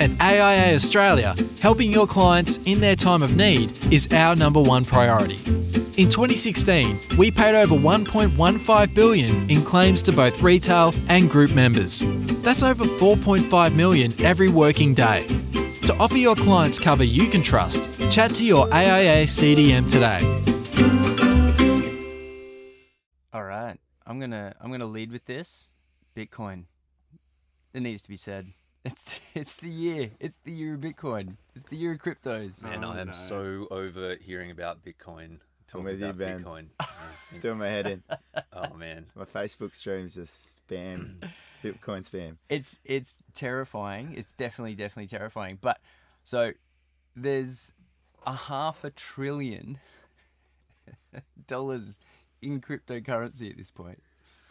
At AIA Australia, helping your clients in their time of need is our number one priority. In 2016, we paid over 1.15 billion in claims to both retail and group members. That's over 4.5 million every working day. To offer your clients cover you can trust, chat to your AIA CDM today. All right, I'm gonna I'm gonna lead with this. Bitcoin. It needs to be said. It's it's the year. It's the year of Bitcoin. It's the year of cryptos. Man, Oh, I am no. so over hearing about Bitcoin. Talking with you, about Ben. Bitcoin. Still in my head in. oh man, My Facebook streams just spam, Bitcoin spam. It's it's terrifying. It's definitely definitely terrifying. But so there's a half a trillion dollars in cryptocurrency at this point.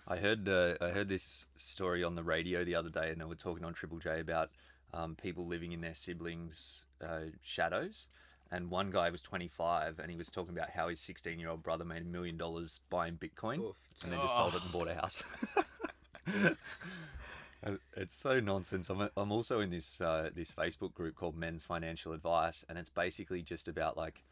I heard uh, I heard this story on the radio the other day, and they were talking on Triple J about um, people living in their siblings' uh, shadows. And one guy was 25, and he was talking about how his 16 year old brother made a million dollars buying Bitcoin, Oof. and then just sold it and bought a house. Uh, It's so nonsense. I'm, I'm also in this uh, this Facebook group called Men's Financial Advice, and it's basically just about like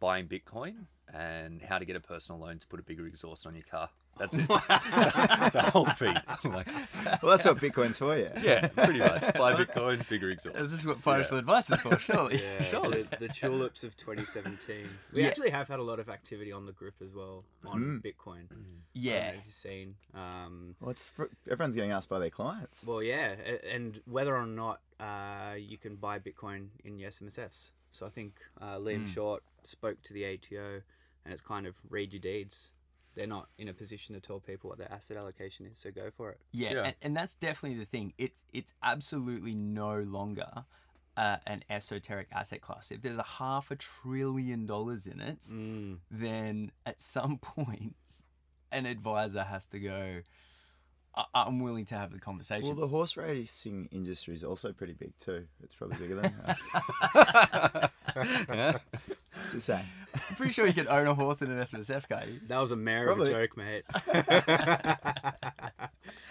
buying Bitcoin and how to get a personal loan to put a bigger exhaust on your car. That's it. the whole feed. Like, Well, that's what Bitcoin's for, yeah. yeah, pretty much. Buy Bitcoin, bigger Is exhaust. this is what financial advice is for? Surely. Yeah, Surely. the, the tulips of 2017. We Yeah. actually have had a lot of activity on the group as well on Bitcoin. I Yeah. know you've seen. Um, Well, it's for, everyone's getting asked by their clients. well, yeah, and whether or not uh, you can buy Bitcoin in your SMSFs. So I think uh, Liam Shorte spoke to the ATO, and it's kind of read your deeds. They're not in a position to tell people what their asset allocation is, so go for it. Yeah, Yeah. And, and that's definitely the thing. It's it's absolutely no longer uh, an esoteric asset class. If there's a half a trillion dollars in it, Mm. then at some point an advisor has to go. I- I'm willing to have the conversation. Well, the horse racing industry is also pretty big too. It's probably bigger than that. Just saying. I'm pretty sure you can own a horse in an SMSF, can't you? That was a mayor Probably. of a joke, mate.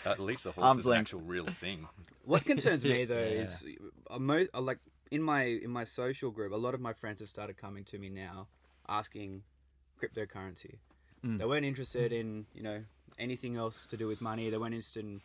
At least the horse Arm's is an length. actual real thing. What concerns me though Yeah. is uh, mo- uh, like in my in my social group, a lot of my friends have started coming to me now asking cryptocurrency. Mm. They weren't interested in you know anything else to do with money. They weren't interested in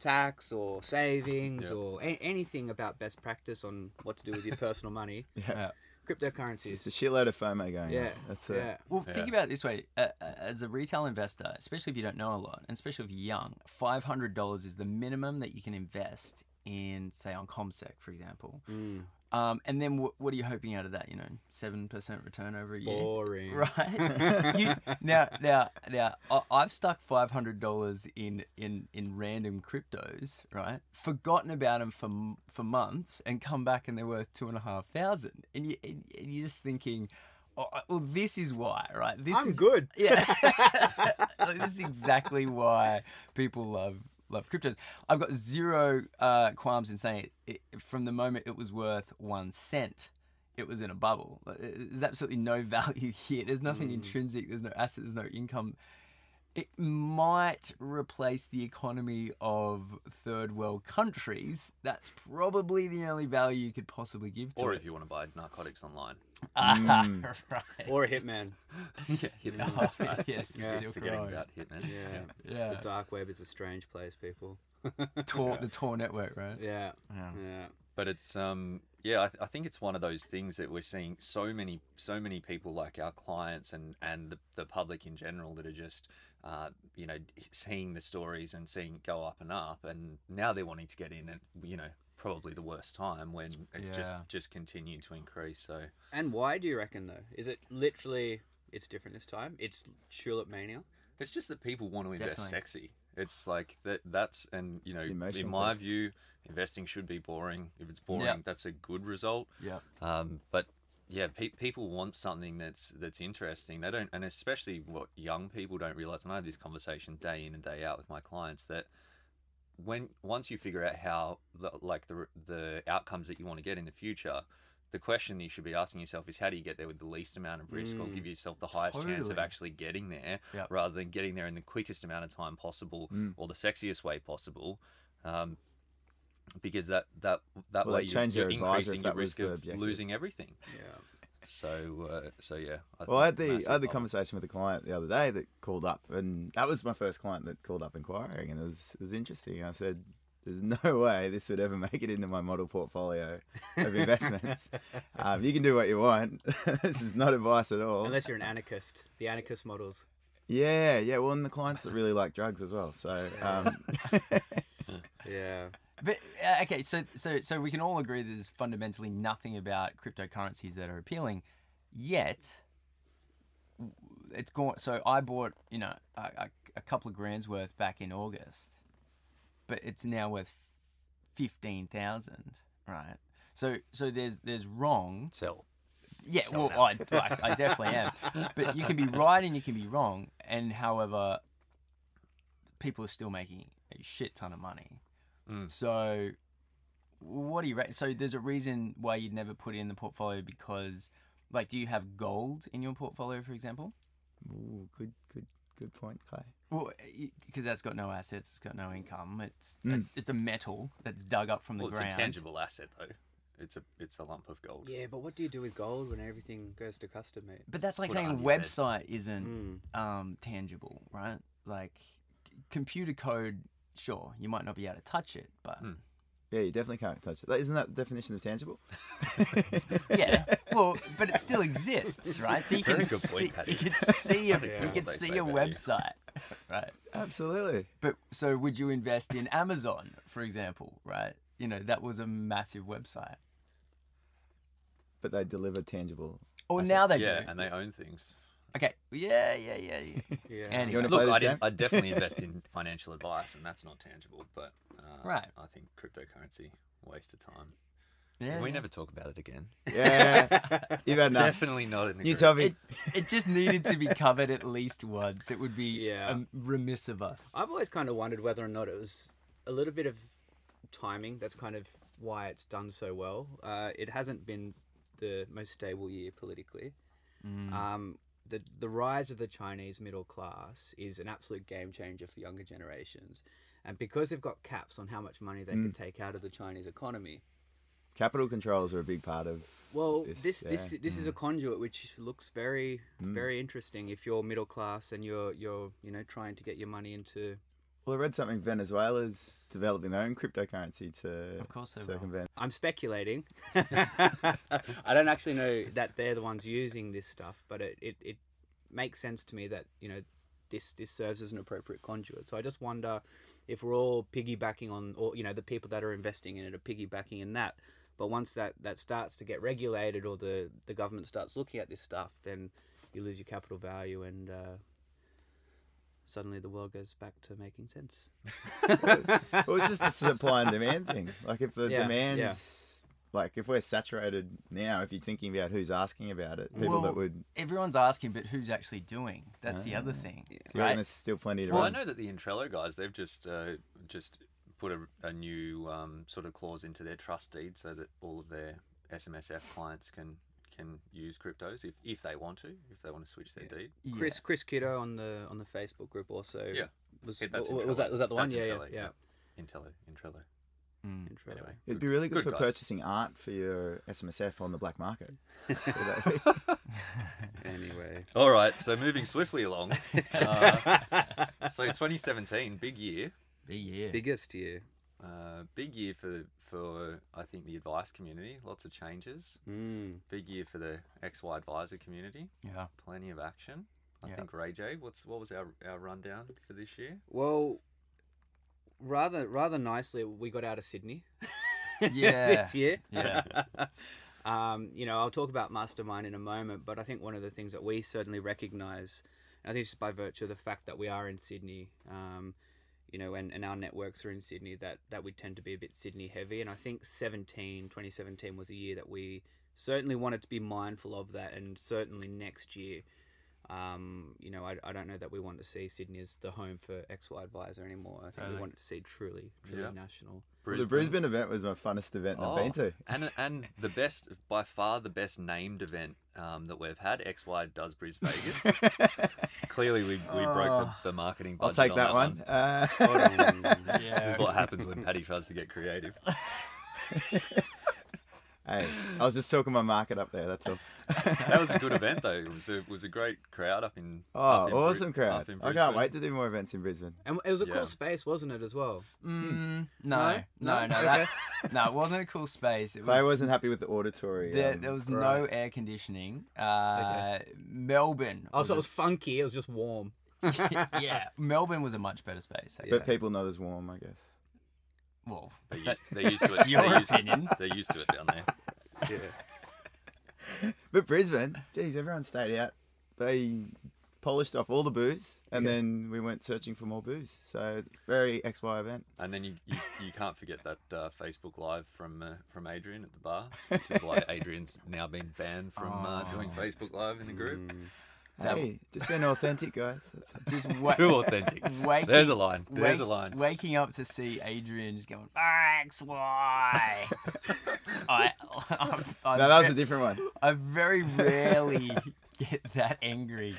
tax or savings Yeah. or a- anything about best practice on what to do with your personal money. Yeah. Cryptocurrency It's a shitload of FOMO going yeah, on. That's it. yeah. Well, think about it this way: uh, as a retail investor, especially if you don't know a lot, and especially if you're young, five hundred dollars is the minimum that you can invest in, say, on CommSec, for example. Mm. Um, and then wh- what are you hoping out of that? You know, seven percent return over a year, Boring. right? you, now, now, now, I- I've stuck five hundred dollars in in in random cryptos, right? Forgotten about them for for months, and come back and they're worth two and a half thousand, and you and and you're just thinking. Oh, well, this is why, right? This I'm is good. yeah, this is exactly why people love love cryptos. I've got zero uh, qualms in saying it, it. From the moment it was worth one cent, it was in a bubble. Uh, uh, there's absolutely no value here. There's nothing hmm. intrinsic. There's no asset. There's no income. It might replace the economy of third world countries. That's probably the only value you could possibly give to Or it. if you want to buy narcotics online. Mm. right. Or a hitman. yeah, Hitman. Oh, That's right. yes, the Yeah. Silk Forgetting Road. about Hitman. Yeah. Yeah. The dark web is a strange place, people. Tor, the Tor network, right? Yeah. Yeah. Yeah. But it's um yeah, I, th- I think it's one of those things that we're seeing so many so many people like our clients and and the, the public in general that are just uh, you know seeing the stories and seeing it go up and up and now they're wanting to get in and you know probably the worst time when it's Yeah. just just continued to increase so And why do you reckon though? Is it literally it's different this time? It's tulip mania. it's just that people want to invest Definitely. sexy it's like that that's and you know in my piece. view investing should be boring if it's boring Yeah. that's a good result Yeah. Um, but yeah, pe- people want something that's that's interesting. They don't, and especially what young people don't realize. And I have this conversation day in and day out with my clients that when once you figure out how the, like the the outcomes that you want to get in the future, the question you should be asking yourself is how do you get there with the least amount of risk, or Mm. give yourself the highest chance of actually getting there, Yep. rather than getting there in the quickest amount of time possible Mm. or the sexiest way possible. Um, because that that that Well, way you're, changed you're their increasing your risk of objective. losing everything. Yeah. So uh, so yeah. I Well, I had the I had the conversation with a client the other day that called up, and that was my first client that called up inquiring, and it was it was interesting. I said, "There's no way this would ever make it into my model portfolio of investments. um, you can do what you want. this is not advice at all." Unless you're an anarchist, the anarchist models. yeah, yeah. Well, and the clients that really like drugs as well. So um, Yeah. But uh, okay, so so so we can all agree there's fundamentally nothing about cryptocurrencies that are appealing, yet it's gone. So I bought you know a, a, a couple of grand's worth back in August, but it's now worth fifteen thousand, right? So so there's there's wrong. Sell. Yeah, Sell well, I, like, I definitely am. But you can be right and you can be wrong, and however, people are still making a shit ton of money. Mm. So, what do you rate? So, there's a reason why you'd never put it in the portfolio because, like, do you have gold in your portfolio, for example? ooh, good, good, good point, Kai. Well, because that's got no assets, it's got no income. It's Mm. it's a metal that's dug up from the Well, it's ground. a tangible asset though. It's a it's a lump of gold. Yeah, but what do you do with gold when everything goes to custom, mate? But that's like Put saying a under bed. website isn't Mm. um, tangible, right? Like c- computer code, sure, you might not be able to touch it, but Mm. Yeah, you definitely can't touch it. That- Isn't that the definition of tangible? yeah, well, but it still exists, right? So you can Very good see, point, you can see a, I don't you can see a website, right? Absolutely. But so would you invest in Amazon, for example, right? You know, that was a massive website. But they deliver tangible. Or Assets. now they yeah, do. and they own things. Okay, yeah, yeah, yeah, yeah. Yeah. Anyway. You wanna Look, play I this didn't, game? I definitely invest in financial advice, and that's not tangible. But uh, Right. I think cryptocurrency waste of time. yeah Can we yeah. never talk about it again. Yeah, you've had enough. Definitely not in the New group. topic. It, it just needed to be covered at least once. It would be Yeah. um, remiss of us. I've always kind of wondered whether or not it was a little bit of timing. That's kind of why it's done so well. Uh, it hasn't been the most stable year politically. Mm. Um, the the rise of the Chinese middle class is an absolute game changer for younger generations, and because they've got caps on how much money they can mm. take out of the Chinese economy. Capital controls are a big part of. Well, This, this this yeah. this, is a mm. conduit which looks very mm. very interesting if you're middle class and you're you're you know trying to get your money into Well, I read something. Venezuela's developing their own cryptocurrency to Of course they will. circumvent. I'm speculating. I don't actually know that they're the ones using this stuff, but it, it, it makes sense to me that, you know, this this serves as an appropriate conduit. So I just wonder if we're all piggybacking on or you know, the people that are investing in it are piggybacking in that. But once that, that starts to get regulated or the, the government starts looking at this stuff, then you lose your capital value and uh, suddenly the world goes back to making sense. well, it's just the supply and demand thing. Like if the Yeah, demand's like if we're saturated now, if you're thinking about who's asking about it, people Well, that would. Everyone's asking, but who's actually doing? That's the other thing, So you reckon right? there's still plenty to Well, I know that the Intrello guys, they've just uh, just put a, a new um, sort of clause into their trust deed so that all of their SMSF clients can can use cryptos if, if they want to, if they want to switch their deed. Yeah. Chris Chris Kiddo on the on the Facebook group also Yeah. was Yeah, that's was Intrello. that was that the one That's yeah, yeah Intrello, yeah Intello, Intrello. Mm. Intrello. Anyway, It'd be really good, good for guys. purchasing art for your SMSF on the black market. anyway All right, so moving swiftly along. Uh, so 2017, big year. Big year. biggest year Uh, big year for for I think the advice community. Lots of changes. mm. Big year for the XY advisor community. Yeah. Plenty of action. I Yeah. think Ray J. What's what was our, our rundown for this year? well rather rather nicely we got out of Sydney Yeah. this year Yeah. um, you know I'll talk about mastermind in a moment but I think one of the things that we certainly recognize I think just by virtue of the fact that we are in Sydney um, you know, and, and our networks are in Sydney, that, that we tend to be a bit Sydney heavy. And I think 17, 2017 was a year that we certainly wanted to be mindful of that. And certainly next year, Um, you know, I, I don't know that we want to see Sydney as the home for XY Advisor anymore. I think Totally. we want it to see truly, truly Yeah. national. The Brisbane event was my funnest event I've been to. Oh, and and the best by far the best named event um, that we've had. XY does Bris Vegas. Clearly, we, we broke the, the marketing I'll budget. take that, on one. Uh, This Yeah. is what happens when Paddy tries to get creative. Hey, I was just talking my market up there. That's all. That was a good event though. It was a, was a great crowd up in. Oh, up in Bri- awesome up crowd! in I can't wait to do more events in Brisbane. And it was a Yeah. cool space, wasn't it, as well? Mm, No? no, no, no, No? that, no. It wasn't a cool space. It Faye was. wasn't happy with the auditory. There, um, there was right. no air conditioning. Uh, Melbourne. Oh, so it was was funky. It was just warm. yeah, Melbourne was a much better space. Actually. but people not as warm, I guess. Well, They're that- used, they're used to it. that's your they're used, opinion. They're used to it down there. Yeah. But Brisbane, geez, everyone stayed out. They polished off all the booze, and Yeah. then we went searching for more booze. So it's a very XY event. And then you, you, you can't forget that uh, Facebook Live from uh, from Adrian at the bar. This is why Adrian's now been banned from uh, doing Oh. Facebook Live in the group. Mm. That- Hey, just being authentic, guys. Just wa- Too authentic. waking, There's a line. There's a line. Waking up to see Adrian just going X Y. I, I, I, no, that was a different one. I very rarely get that angry,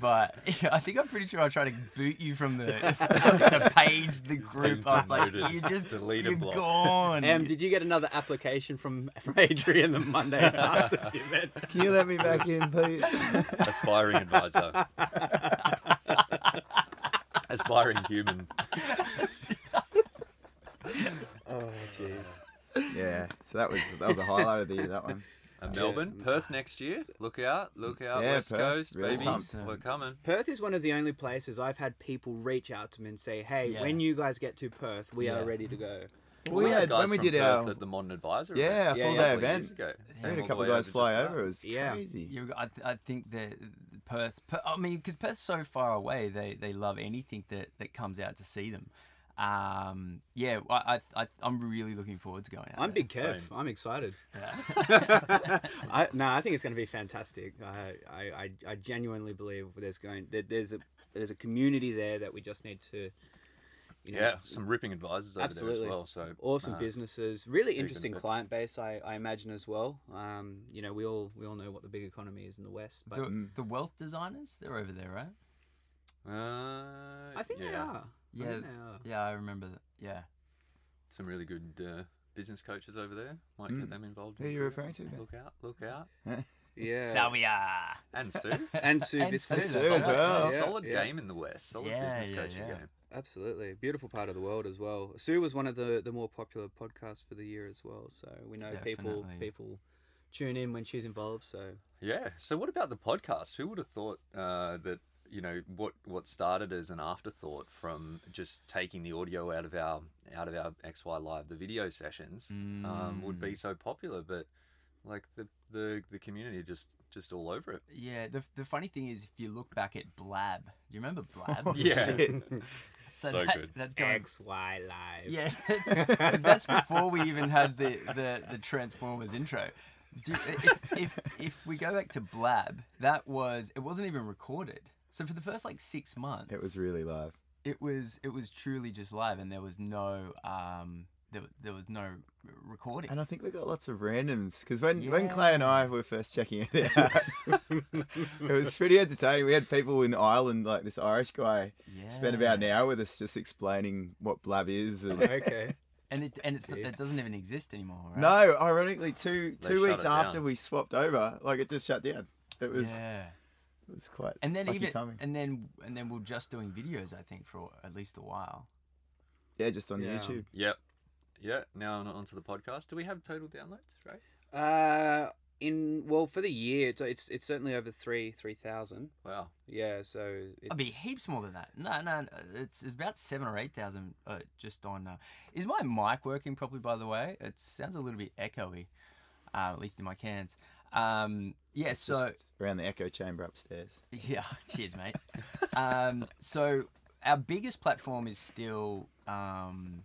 but I think I'm pretty sure I tried to boot you from the the page, the group. I was like, you just Deleted you're block. gone. Em, did you get another application from from Adrian the Monday after the event? Can you let me back in, please? Aspiring advisor. Aspiring human. Oh, jeez. yeah. So that was that was a highlight of the year. That one. And Melbourne, Perth next year. Look out, look out, Yeah, West Perth, Coast, really baby. pumped. We're coming. Perth is one of the only places I've had people reach out to me and say, "Hey, Yeah. when you guys get to Perth, we Yeah. are ready to go." We had- guys when we from did Perth our- at the Modern Advisor. Yeah, event a Yeah, full yeah. day event. years ago. We Came had a couple of guys fly over. It was Yeah. crazy. You, I, th- I think that Perth, Per- I mean, because Perth's so far away, they, they love anything that, that comes out to see them. Um, yeah, I, I, I, I'm really looking forward to going out. I'm there. big Kev. Same. I'm excited. Yeah. I, no, I think it's going to be fantastic. I, I, I, I genuinely believe there's going there, there's a there's a community there that we just need to, you know, Yeah, some ripping advisors over Absolutely. there as well. So awesome uh, businesses, really interesting client base. I, I imagine as well. Um, you know, we all we all know what the big economy is in the west, but the, the wealth designers, they're over there, right? Uh, I think yeah, they are. I Yeah, think they yeah, I remember that. Yeah. some really good uh, business coaches over there. Might Mm. get them involved. Who are you the- referring to? Ben? Look out! Look out! Yeah. Salvia. And Sue. And Sue And Sue, Sue that's as well. Yeah, Solid yeah. game in the West. Solid Yeah, business yeah, coaching yeah. game. Absolutely. Beautiful part of the world as well. Sue was one of the, the more popular podcasts for the year as well. So we know people people tune in when she's involved. So Yeah. So what about the podcast? Who would have thought uh, that you know what what started as an afterthought from just taking the audio out of our out of our XY Live the video sessions um, would Mm. be so popular, but like the the the community just just all over it. Yeah, the, the funny thing is, if you look back at Blab, do you remember Blab? Yeah. so, So that- good. That's going. X Y Live. Yeah, that's, that's before we even had the, the, the Transformers intro. Do, if, if if we go back to Blab, that was it wasn't even recorded. So for the first like six months, It was really live. it was it was truly just live, and there was no um there, there was no recording. And I think we got lots of randoms because when, when Clay and I were first checking it out, it was pretty entertaining. We had people in Ireland, like this Irish guy, yeah. spent about an hour with us just explaining what blab is. And okay. and it and it's Yeah. it doesn't even exist anymore. Right? no, ironically, two They two shut weeks after down. we swapped over, like it just shut down. It was Yeah. It was quite And then lucky even timing. and then and then we're just doing videos. I think for at least a while. yeah, just on Yeah. YouTube. Yep. Yeah. Now on, onto the podcast. Do we have total downloads? Right. Uh, in well for the year, it's it's, it's certainly over three three thousand. Wow. Yeah. So it's, I'd be heaps more than that. No, no, no, it's, it's about seven or eight thousand. Uh, just on. Uh, is my mic working properly? By the way, it sounds a little bit echoey, uh, at least in my cans. Um, yeah. So just around the echo chamber upstairs. yeah. Cheers, mate. um, so our biggest platform is still um,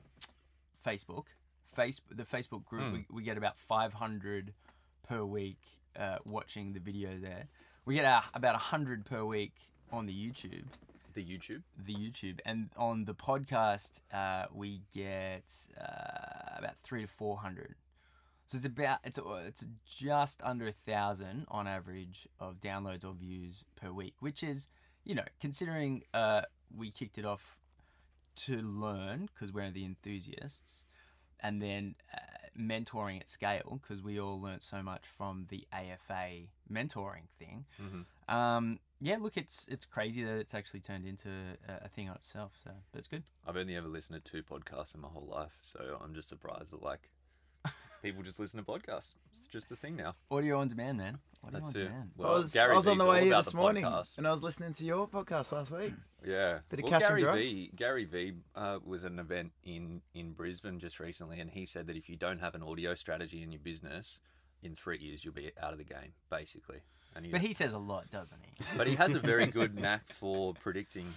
Facebook. Face the Facebook group. Hmm. We, we get about five hundred per week uh, watching the video there. We get uh, about a hundred per week on the YouTube, The YouTube. the YouTube, and on the podcast uh, we get uh, about three to four hundred. So it's about it's it's just under a thousand on average of downloads or views per week, which is you know considering uh, we kicked it off to learn because we're the enthusiasts, and then uh, mentoring at scale because we all learnt so much from the AFA mentoring thing. Mhm. Um, yeah, look, it's it's crazy that it's actually turned into a, a thing on itself. So that's good. I've only ever listened to two podcasts in my whole life, so I'm just surprised that like people just listen to podcasts. It's just a thing now. Audio on demand, man. Audio That's on it. demand. Well, I was, Gary I was on Vee's the way here about this morning, podcast. and I was listening to your podcast last week. Yeah. Bit of well, Catherine Gary V. Gary V. Uh, was at an event in in Brisbane just recently, and he said that if you don't have an audio strategy in your business, in three years you'll be out of the game, basically. And he, But he says a lot, doesn't he? but he has a very good knack for predicting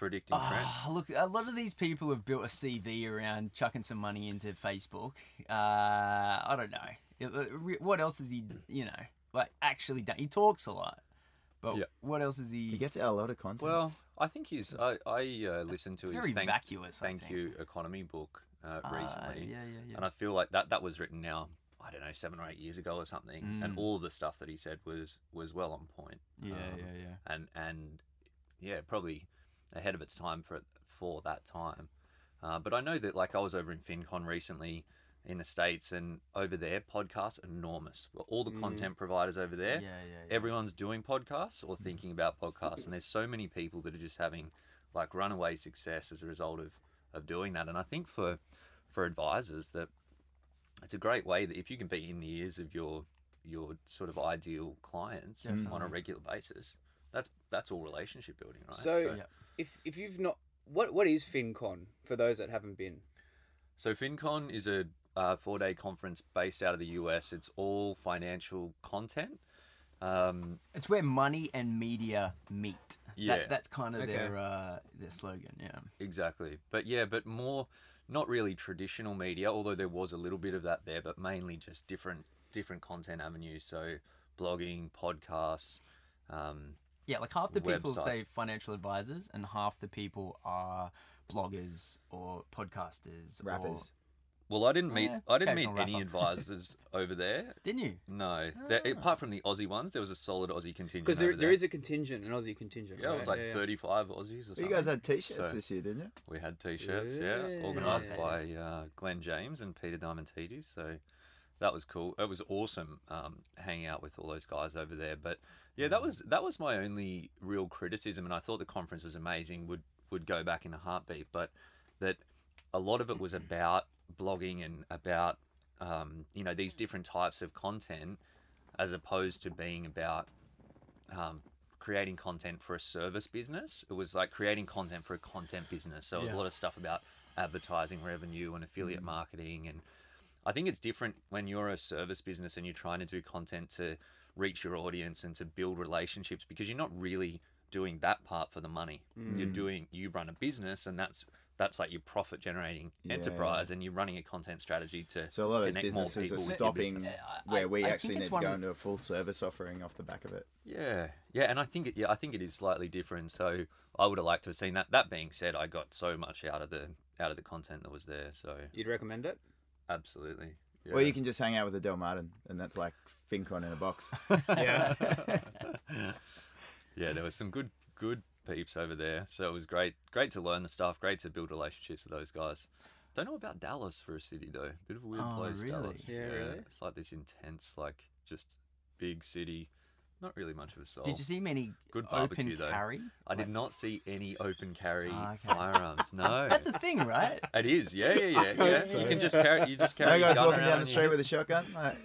predicting trends. Oh, look, a lot of these people have built a CV around chucking some money into Facebook. Uh, I don't know. It- uh, What else is he, you know, like actually done? He talks a lot, but Yeah. what else is he? He gets out a lot of content. Well, I think he's. I, I uh, listened to it's his very thank, vacuous. I thank think. you economy book uh, Ah, recently, yeah, yeah, yeah. and I feel like that that was written now. I don't know, seven or eight years ago or something, and Mm. all of the stuff that he said was was well on point. yeah, Um, yeah, yeah. and and yeah, probably ahead of its time for for that time. Uh, but I know that like I was over in FinCon recently in the states, and over there podcasts enormous. All the Mm. content providers over there, yeah, yeah. everyone's doing podcasts or thinking about podcasts, and there's so many people that are just having like runaway success as a result of of doing that. And I think for for advisors that it's a great way that if you can be in the ears of your your sort of ideal clients on a regular basis, that's that's all relationship building, right? So, Yeah. If if you've not, what what is FinCon for those that haven't been? So FinCon is a uh, four-day conference based out of the US. It's all financial content. Um, It's where money and media meet. Yeah. That, that's kind of Okay. their uh, their slogan. Yeah. exactly, but yeah, but more not really traditional media, although there was a little bit of that there, but mainly just different different content avenues. So blogging, podcasts. Um, Yeah, like half the people Website. say financial advisors, and half the people are bloggers or podcasters, or- rappers. well, I didn't meet Yeah, I didn't meet occasional any rapper. advisors over there. Didn't you? No, There- apart from the Aussie ones, there was a solid Aussie contingent. Because there, over there is a contingent, an Aussie contingent. yeah, it was like Yeah, yeah. 35 Aussies or something. you guys had T-shirts So- this year, didn't you? We had t-shirts, Yeah. yeah, organised by uh, Glen James and Peter Diamantidis. So that was cool. It was awesome um, hanging out with all those guys over there. But yeah, that was that was my only real criticism, and I thought the conference was amazing. Would would go back in a heartbeat, but that a lot of it was about blogging and about um, you know these different types of content, as opposed to being about um, creating content for a service business. It was like creating content for a content business. So it was Yeah. a lot of stuff about advertising revenue and affiliate marketing. And I think it's different when you're a service business and you're trying to do content to reach your audience and to build relationships because you're not really doing that part for the money. You're mm. doing you run a business and that's that's like your profit generating Yeah. enterprise and you're running a content strategy to So a lot of those connect more businesses people are stopping business. Where we I actually think need to one go into a full service offering off the back of it. Yeah, yeah, and I think it, yeah, I think it is slightly different. So I would have liked to have seen that. That being said, I got so much out of the out of the content that was there. So You'd recommend it? Absolutely. Yeah. Or you can just hang out with Adele Martin, and that's like FinCon in a box. Yeah. yeah, there was some good good peeps over there. So it was great, great to learn the stuff. Great to build relationships with those guys. Don't know about Dallas for a city though. Bit of a weird Oh, place, really? Dallas. Yeah, really? It's like this intense, like just big city. Not really much of a soul. Did you see many Good open though. carry? I did not see any open carry Ah, okay. firearms. No, That's a thing, right? It is, yeah, yeah, yeah. yeah. so. You can just carry, you just carry. no guys walking down the street hip. with a shotgun. Like,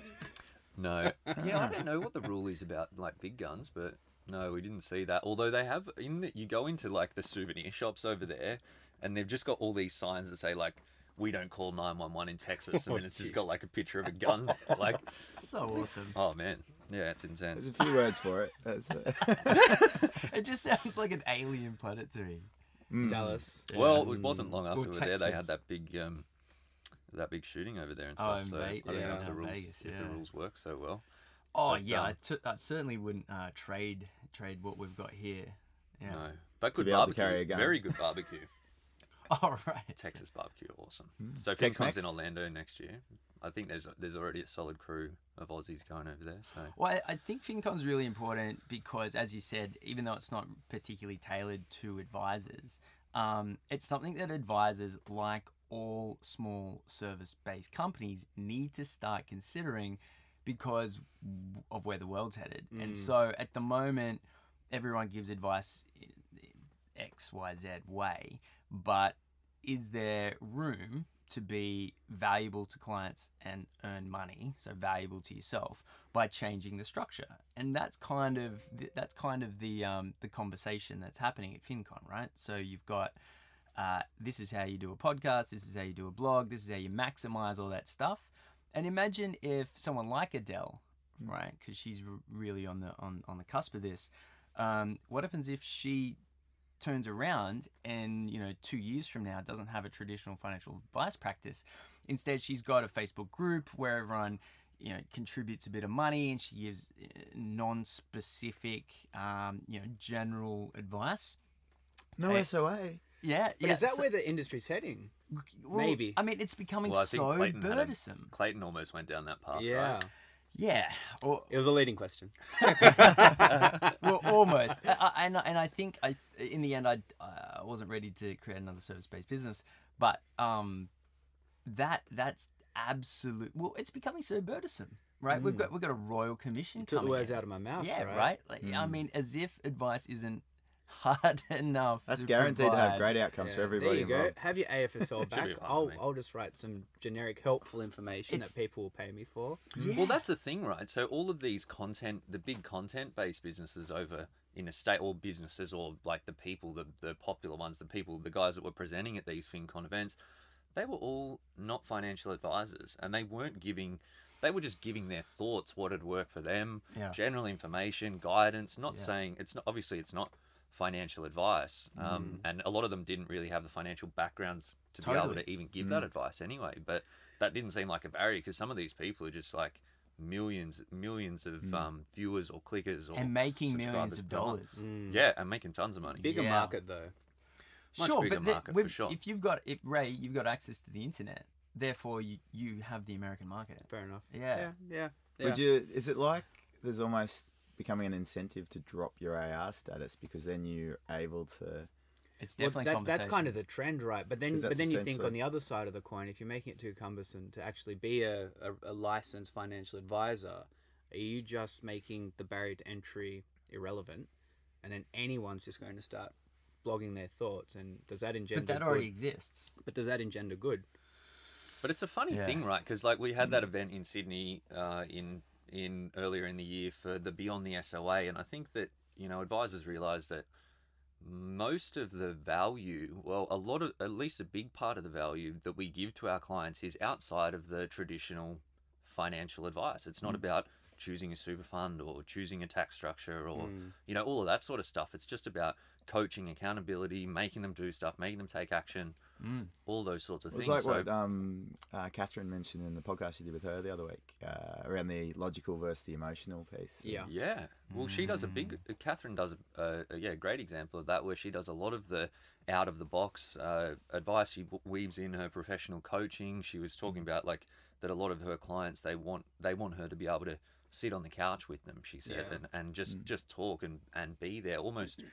No, yeah, I don't know what the rule is about like big guns, but no, we didn't see that. Although they have in the, you go into like the souvenir shops over there, and they've just got all these signs that say like. We don't call 911 in Texas, and Oh, then it's just got like a picture of a gun. like, So awesome. oh man, yeah, it's intense. there's a few words for it. That's it. It just sounds like an alien planet to me. Mm. Dallas. Well, it wasn't long after Or we were there. They had that big, um, that big shooting over there and Oh, stuff. in so Ve- I don't know if the rules Vegas, if the yeah. rules work so well. Oh But, yeah, um, I, t- I certainly wouldn't uh, trade trade what we've got here. Yeah. No, but good be able to barbecue. carry a gun. Very good barbecue. All right. Texas barbecue, awesome. Hmm. So Tex-Mex? FinCon's in Orlando next year. I think there's there's already a solid crew of Aussies going over there. So Well, I, I think FinCon's really important because, as you said, even though it's not particularly tailored to advisors, um, it's something that advisors, like all small service-based companies, need to start considering because of where the world's headed. And so, at the moment, everyone gives advice X, Y, Z way, but is there room to be valuable to clients and earn money, so valuable to yourself, by changing the structure? And that's kind of th- that's kind of the um, the conversation that's happening at FinCon, right? So you've got uh, this is how you do a podcast, this is how you do a blog, this is how you maximize all that stuff. And imagine if someone like Adele, right, because she's really on the on, on the cusp of this. Um, what happens if she turns around and you know two years from now doesn't have a traditional financial advice practice instead she's got a facebook group where everyone you know contributes a bit of money and she gives uh, non-specific um, you know general advice No Hey. SOA. yeah But yeah is that so- where the industry's heading? well, maybe. i mean it's becoming well, I think so Clayton had a- burdensome Clayton almost went down that path. yeah. Right? Yeah or, It was a leading question. well, almost. And, I- and I think I, in the end, I, I wasn't ready to create another service-based business, but um, that that's absolute. Well, it's becoming so burdensome, right? We've got we've got a royal commission. You took the words in. out of my mouth. Yeah, right? right. Like, I mean, as if advice isn't hard enough. That's to guaranteed to have great outcomes for everybody There you involved. go. Have your AFSL back. be fine for I'll. I'll just write some generic helpful information It's- that people will pay me for. Well, that's the thing, right? So all of these content, the big content-based businesses over in the state, or businesses, or like the people, the the popular ones, the people, the guys that were presenting at these FinCon events, they were all not financial advisors, and they weren't giving. They were just giving their thoughts, what had worked for them, Yeah. general information, guidance. Not Yeah. saying it's not obviously it's not financial advice, um, and a lot of them didn't really have the financial backgrounds to be able to even give that advice anyway. But that didn't seem like a barrier because some of these people are just like millions, millions of um, viewers or clickers or and making millions of per month. dollars. Yeah, and making tons of money. Bigger Yeah. market though. Much sure, bigger but the- for sure. if you've got if Ray, you've got access to the internet, therefore you you have the American market. Fair enough. Yeah. Yeah. Yeah. yeah. Would you? Is it like there's almost becoming an incentive to drop your AR status because then you're able to? It's Well, definitely that, that's kind of the trend, right? But then, 'Cause but that's then you think on the other side of the coin, if you're making it too cumbersome to actually be a, a, a licensed financial advisor, are you just making the barrier to entry irrelevant, and then anyone's just going to start blogging their thoughts? And does that engender? but that good? already exists. But does that engender good? But it's a funny Yeah. thing, right? Because like we had that event in Sydney uh, in in earlier in the year for the Beyond the SOA, and I think that you know advisors realise that most of the value, well, a lot of at least a big part of the value that we give to our clients is outside of the traditional financial advice. It's not mm. about choosing a super fund or choosing a tax structure or mm. you know all of that sort of stuff. It's just about coaching, accountability, making them do stuff, making them take action, all those sorts of It was things. like So- what um, uh, Catherine mentioned in the podcast you did with her the other week uh, around the logical versus the emotional piece. Yeah. Yeah. Well, she does a big. Mm. Catherine does a, a, a yeah great example of that, where she does a lot of the out of the box uh, advice. She weaves in her professional coaching. She was talking Mm. about like that. A lot of her clients they want they want her to be able to sit on the couch with them. She said Yeah. and, and just Mm. just talk and and be there almost.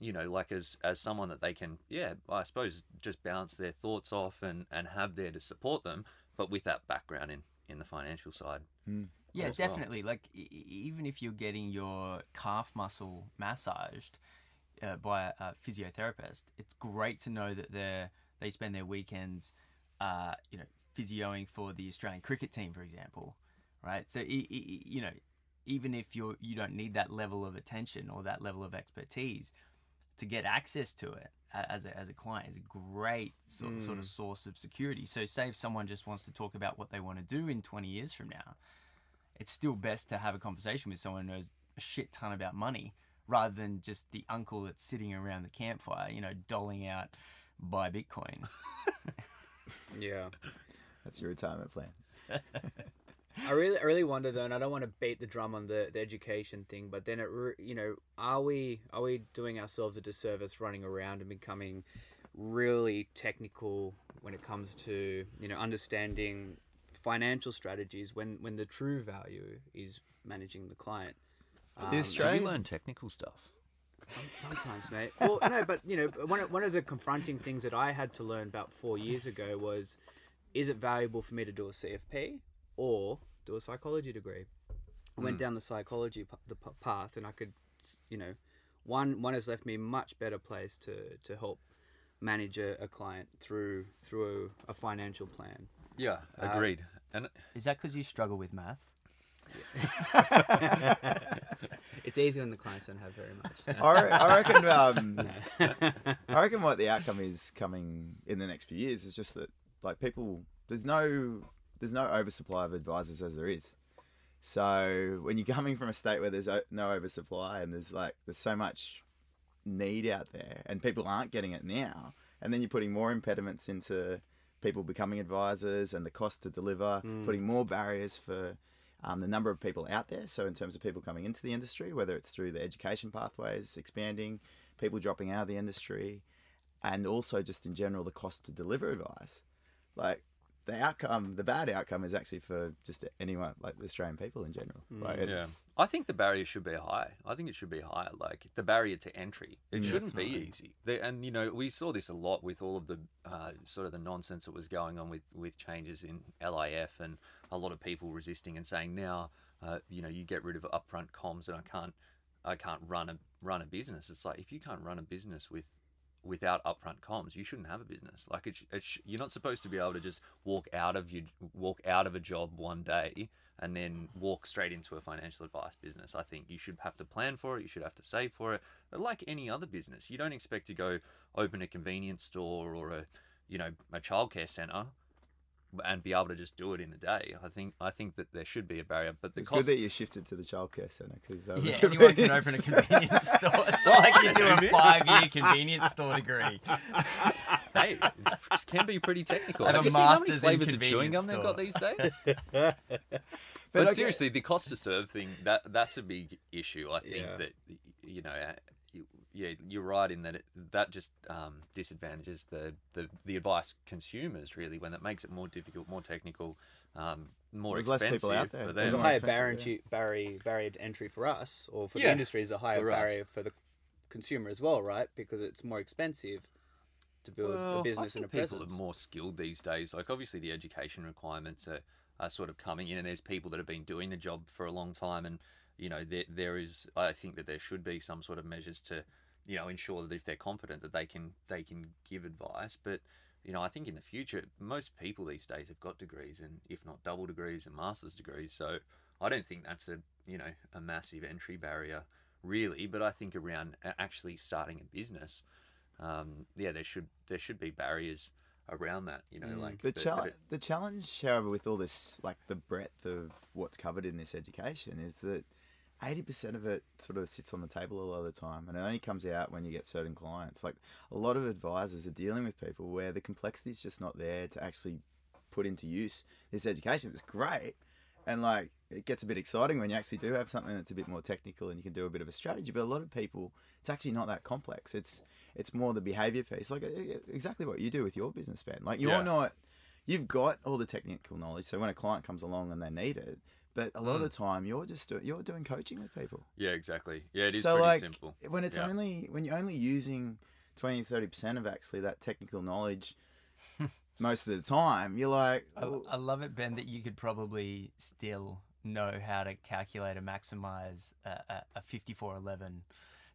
You know, like as as someone that they can, yeah, I suppose just bounce their thoughts off and and have there to support them, but with that background in in the financial side. Yeah, as well. definitely. Like e- e- even if you're getting your calf muscle massaged uh, by a, a physiotherapist, it's great to know that they they spend their weekends, uh, you know, physioing for the Australian cricket team, for example, right? So e- e- you know, even if you're you don't need that level of attention or that level of expertise to get access to it as a, as a client is a great sort, sort of mm. source of security. So say if someone just wants to talk about what they want to do in 20 years from now, it's still best to have a conversation with someone who knows a shit ton about money rather than just the uncle that's sitting around the campfire, you know, doling out buy Bitcoin. Yeah. That's your retirement plan. I really, I really wonder though, and I don't want to beat the drum on the, the education thing, but then it, re- you know, are we are we doing ourselves a disservice running around and becoming really technical when it comes to you know understanding financial strategies when when the true value is managing the client. Um, Is So Trade- you learn technical stuff. Sometimes, mate. Well, no, but you know, one of, one of the confronting things that I had to learn about four years ago was, is it valuable for me to do a CFP or do a psychology degree? I went down the psychology p- the p- path, and I could, you know, one one has left me much better place to to help manage a, a client through through a, a financial plan. Yeah, agreed. and Is that because you struggle with math? It's easy when the clients don't have very much. I, re- I reckon. Um, I reckon what the outcome is coming in the next few years is just that like people there's no there's no oversupply of advisors as there is. So when you're coming from a state where there's no oversupply and there's like there's so much need out there and people aren't getting it now, and then you're putting more impediments into people becoming advisors and the cost to deliver, putting more barriers for um, the number of people out there. So in terms of people coming into the industry, whether it's through the education pathways expanding, people dropping out of the industry, and also just in general the cost to deliver advice. Like the outcome, the bad outcome is actually for just anyone like the Australian people in general. Like it's, yeah, I think the barrier should be high. I think it should be higher. Like the barrier to entry, it shouldn't be easy. They, and you know, we saw this a lot with all of the uh, sort of the nonsense that was going on with with changes in LIF and a lot of people resisting and saying now, uh, you know, you get rid of upfront comms and I can't, I can't run a run a business. It's like if you can't run a business with without upfront comms, you shouldn't have a business. Like it's, you're not supposed to be able to just walk out of your walk out of a job one day and then walk straight into a financial advice business. I think you should have to plan for it. You should have to save for it. But like any other business, you don't expect to go open a convenience store or a you know a childcare center and be able to just do it in a day. I think I think that there should be a barrier, but the it's cost good that you shifted to the childcare centre because um, Yeah, anyone can open a convenience store. It's not like you do a five-year convenience store degree. hey, it can be pretty technical. Have Have a you seen how many master's in flavors of chewing convenience gum they've got these days? But But, okay. seriously, the cost to serve thing that that's a big issue. I think Yeah. that you know, uh, you, yeah, you're right in that it, that just um, disadvantages the, the the advice consumers really when it makes it more difficult, more technical, um, more There's less expensive people out there. for There's There's a higher expensive, barrier, barrier, barrier to entry for us, or for Yeah, the industry is a higher for us. barrier for the consumer as well, right? Because it's more expensive to build Well, a business I and a think people presence. are more skilled these days. Like obviously the education requirements are, are sort of coming in, and there's people that have been doing the job for a long time, and you know there there is. I think that there should be some sort of measures to, you know, ensure that if they're competent that they can they can give advice. But you know, I think in the future most people these days have got degrees, and if not double degrees and master's degrees. So I don't think that's a you know a massive entry barrier really. But I think around actually starting a business um, yeah, there should there should be barriers around that. You know, Mm. like The but- but challenge, the challenge, however, with all this, like the breadth of what's covered in this education, is that eighty percent of it sort of sits on the table a lot of the time, and it only comes out when you get certain clients. Like a lot of advisors are dealing with people where the complexity is just not there to actually put into use this education. It's great, and like it gets a bit exciting when you actually do have something that's a bit more technical and you can do a bit of a strategy. But a lot of people, it's actually not that complex. It's it's more the behavior piece, like exactly what you do with your business, Ben. Like you're Yeah. not, you've got all the technical knowledge. So when a client comes along and they need it, but a lot of hmm. the time you're just do, you're doing coaching with people. yeah, exactly. Yeah, it is so pretty like simple. when it's Yeah. only when you're only using 20 30 percent of actually that technical knowledge most of the time, you're like, I, I love it, Ben, that you could probably still know how to calculate and maximize a, a, a 5411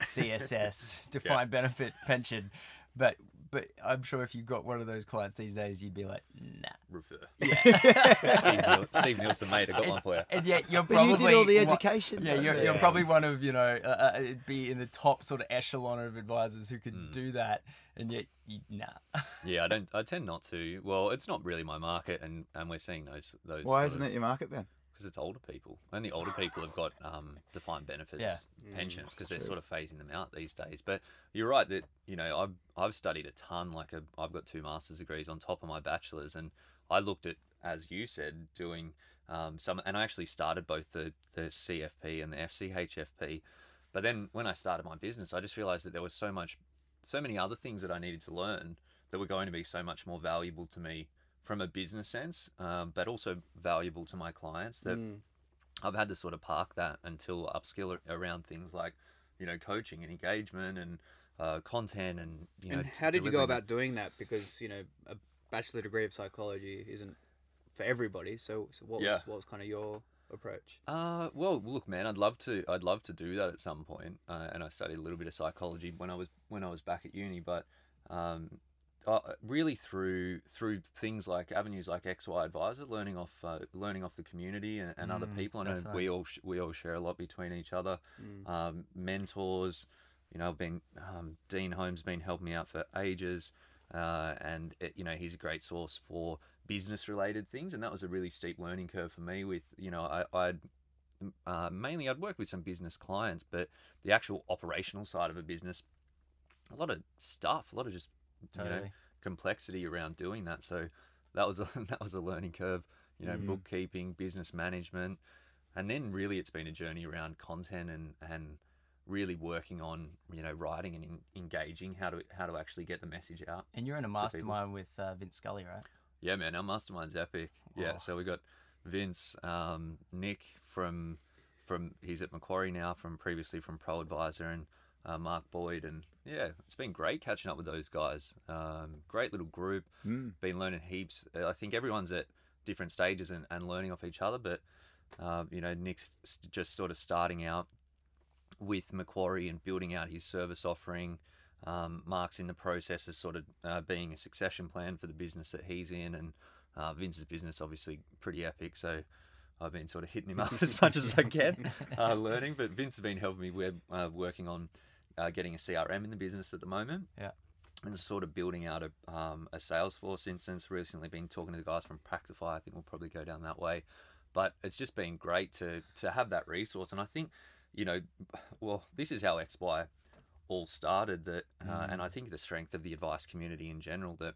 CSS defined benefit pension. But but I'm sure if you got one of those clients these days, you'd be like, nah. Refer. Steve, Niel- Steve Nielsen, mate, I got one for you. And yet you're but probably you did all the one- education. Yeah, you're, you're probably one of you know uh, uh, it'd be in the top sort of echelon of advisors who could Hmm. do that, and yet you, nah. Yeah, I don't. I tend not to. Well, it's not really my market, and and we're seeing those those. Why isn't it your market, Ben? Because it's older people. Only older people have got um, defined benefits Yeah. pensions because they're sort of phasing them out these days. But you're right that you know I've I've studied a ton. Like a, I've got two master's degrees on top of my bachelor's, and I looked at as you said, doing um, some, and I actually started both the the CFP and the FCHFP. But then when I started my business, I just realized that there was so much, so many other things that I needed to learn that were going to be so much more valuable to me from a business sense, um, but also valuable to my clients that Mm. I've had to sort of park that until upskill around things like, you know, coaching and engagement and uh, content and you know. and how did you go about doing that? Because you know, a bachelor degree of psychology isn't for everybody. So, so what Yeah. was what was kind of your approach? Uh, well, look, man, I'd love to. I'd love to do that at some point. Uh, and I studied a little bit of psychology when I was when I was back at uni, but um, uh, really through through things like avenues like XY Adviser, learning off uh, learning off the community and, and other Mm, people. I know we all sh- we all share a lot between each other. Mm. Um, mentors, you know, been um, Dean Holmes been helping me out for ages, uh, and it, you know he's a great source for business related things, and that was a really steep learning curve for me. With you know, I, I'd uh, mainly I'd work with some business clients, but the actual operational side of a business, a lot of stuff, a lot of just you know complexity around doing that. So that was a, that was a learning curve. You know, Mhm. bookkeeping, business management, and then really it's been a journey around content and and really working on you know writing and en- engaging how to how to actually get the message out. And you're in a mastermind with uh, Vince Scully, right? Yeah, man, our mastermind's epic. Yeah, Oh. so we got Vince, um, Nick from from he's at Macquarie now, from previously from Pro Advisor, and uh, Mark Boyd, and yeah, it's been great catching up with those guys. Um, great little group. Mm. Been learning heaps. Uh, I think everyone's at different stages and, and learning off each other, but um, you know, Nick's just sort of starting out with Macquarie and building out his service offering. Um, Mark's in the process of sort of uh, being a succession plan for the business that he's in, and uh, Vince's business obviously pretty epic. So I've been sort of hitting him up as much as I can, uh, learning. But Vince has been helping me with uh, working on uh, getting a CRM in the business at the moment. Yeah. And sort of building out a, um, a Salesforce instance. Recently, been talking to the guys from Practifi. I think we'll probably go down that way. But it's just been great to to have that resource. And I think, you know, well, this is how XY all started. That, uh, and I think the strength of the advice community in general. That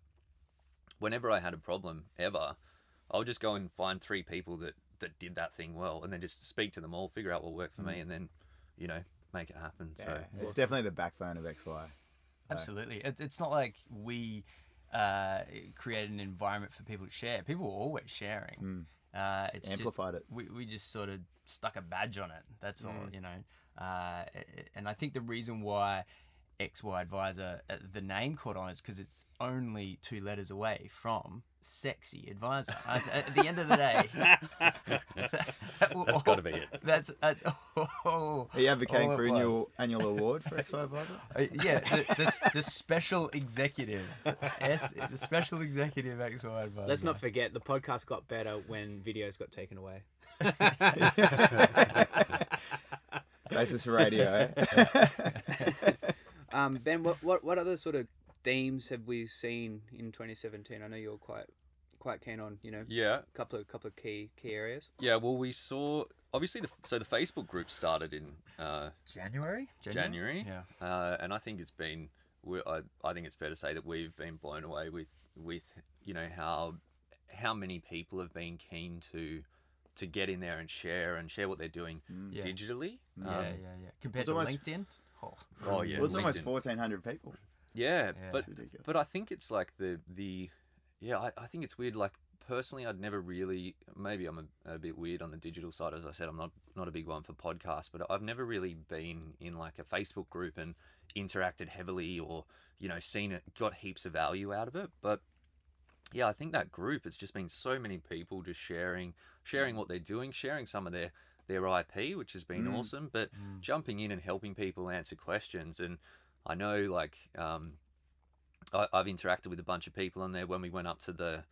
whenever I had a problem ever, I would just go and find three people that that did that thing well, and then just speak to them all, figure out what worked for me, and then, you know, make it happen. Yeah, So it's definitely the backbone of XY. Absolutely. It, it's not like we uh, created an environment for people to share. People were always sharing. Uh, it's just amplified it. we, we just sort of stuck a badge on it. That's all, you know. Uh, and I think the reason why XY Adviser, uh, the name caught on is because it's only two letters away from Sexy Advisor. at, at the end of the day, That's gotta be it. That's that's oh, Are you advocating for was. annual annual award for XY Adviser? Uh, yeah, the, the, the special executive, S, the special executive XY Adviser. Let's not forget the podcast got better when videos got taken away. Basis for radio. eh? Um, ben, what, what what other sort of themes have we seen in 2017? I know you're quite quite keen on you know yeah, a couple of couple of key key areas. yeah. Well, we saw obviously the so the Facebook group started in uh, January? January. Yeah. Uh, and I think it's been, we, I, I think it's fair to say that we've been blown away with, with you know how, how many people have been keen to, to get in there and share and share what they're doing Yeah. digitally. Yeah, Um, yeah, yeah. Compared to almost- LinkedIn? Oh, Oh yeah, well, it's almost fourteen hundred people. Yeah, Yeah. but ridiculous. but I think it's like the the, yeah, I, I think it's weird. Like personally, I'd never really. Maybe I'm a, a bit weird on the digital side. As I said, I'm not not a big one for podcasts, but I've never really been in like a Facebook group and interacted heavily or you know seen it, got heaps of value out of it. But yeah, I think that group it's just been so many people just sharing sharing what they're doing, sharing some of their their IP, which has been Mm. awesome. But Mm. jumping in and helping people answer questions, and I know like um, I, I've interacted with a bunch of people on there when we went up to the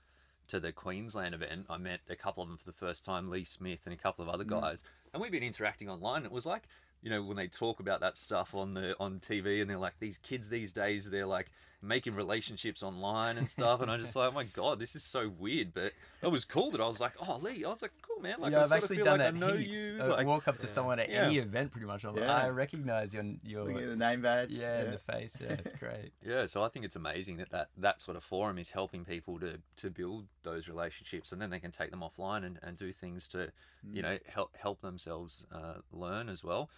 to the Queensland event. I met a couple of them for the first time, Lee Smith and a couple of other Mm. guys, and we've been interacting online. It was like you know, when they talk about that stuff on the on TV, and they're like, these kids these days, they're like making relationships online and stuff, and I'm just like, oh my god, this is so weird. But it was cool that I was like, oh Lee, I was like, cool man, like yeah, I I've sort of actually feel done like that. I know heaps. you. I like, walk up to someone at Yeah. any event, pretty much. I'm like, Yeah. I recognize your your Looking at the name badge. yeah, in the face. Yeah, it's great. Yeah, so I think it's amazing that, that that sort of forum is helping people to, to build those relationships, and then they can take them offline and, and do things to, you know, help help themselves uh, learn as well.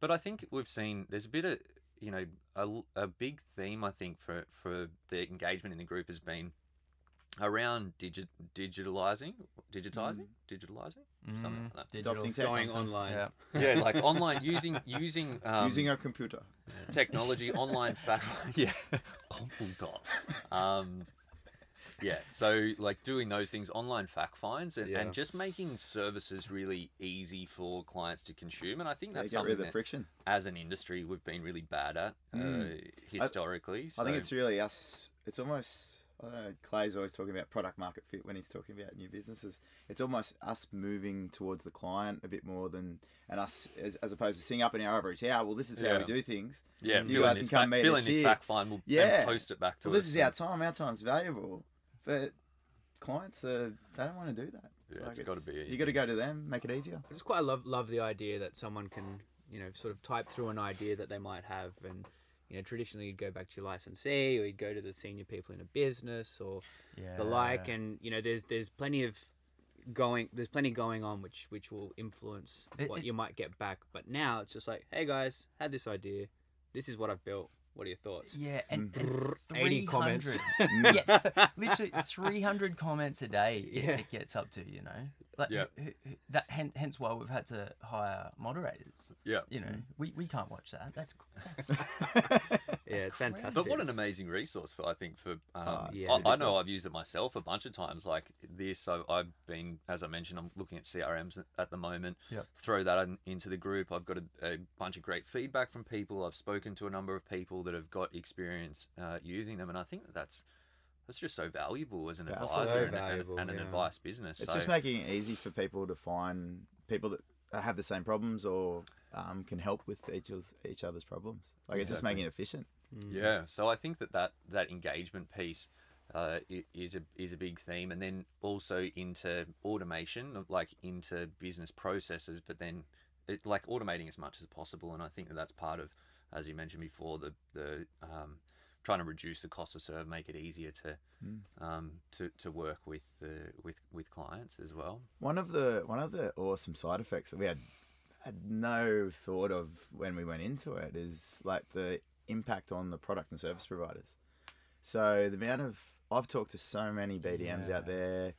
But I think we've seen there's a bit of you know a, a big theme I think for for the engagement in the group has been around digi- digitalizing, digitizing, digitalizing, something like that. Digital. Adopting. Going something. online. Yeah. Yeah, like online using using um, Using a computer. technology, online fact, yeah, computer. Um, yeah, so like doing those things, online fact finds, and, Yeah. and just making services really easy for clients to consume. And I think that's rid something the that, friction. as an industry, we've been really bad at uh, historically. I think it's really us. It's almost. I don't know. Clay's always talking about product market fit when he's talking about new businesses. It's almost us moving towards the client a bit more than, and us as, as opposed to sitting up in our ivory tower. Well, this is how Yeah. we do things. yeah, you guys can come fact, meet fill us in this here. fact find, we'll Yeah. post it back to Well, us. this is our time. Our time's valuable, but clients are they don't want to do that. Yeah, it's gotta be You easy. got to go to them, make it easier. I just quite love love the idea that someone can you know sort of type through an idea that they might have and you know traditionally you'd go back to your licensee or you'd go to the senior people in a business or Yeah. the like and you know there's there's plenty of going there's plenty going on which which will influence It- what it- you might get back but now it's just like hey guys had this idea this is what I've built what are your thoughts Yeah, and, Mm. and 80 comments. 300 yeah, literally 300 comments a day it, Yeah. it gets up to, you know. Like, Yeah. who- who- that, hen- hence why we've had to hire moderators. Yeah. You know, we, we can't watch that. That's, that's yeah it's crazy. fantastic But what an amazing resource for I think for um, Oh, it's I, I know. I've used it myself a bunch of times. Like this, I, I've been as I mentioned, I'm looking at CRMs at the moment. Yep. Throw that in, into the group. I've got a, a bunch of great feedback from people. I've spoken to a number of people that have got experience uh, using them, and I think that that's that's just so valuable as an That's advisor so and, and- valuable, and, an yeah. advice business. It's so, just making it easy for people to find people that have the same problems or um, can help with each other's, each other's problems. Like it's just Exactly. making it efficient. Yeah, so I think that that, that engagement piece uh, is a is a big theme, and then also into automation, like into business processes, but then it, like automating as much as possible. And I think that that's part of, as you mentioned before, the the um, trying to reduce the cost to serve, make it easier to um, to, to work with the with with clients as well. One of the one of the awesome side effects that we had had no thought of when we went into it is like the impact on the product and service providers. So the amount of I've talked to so many BDMs out there,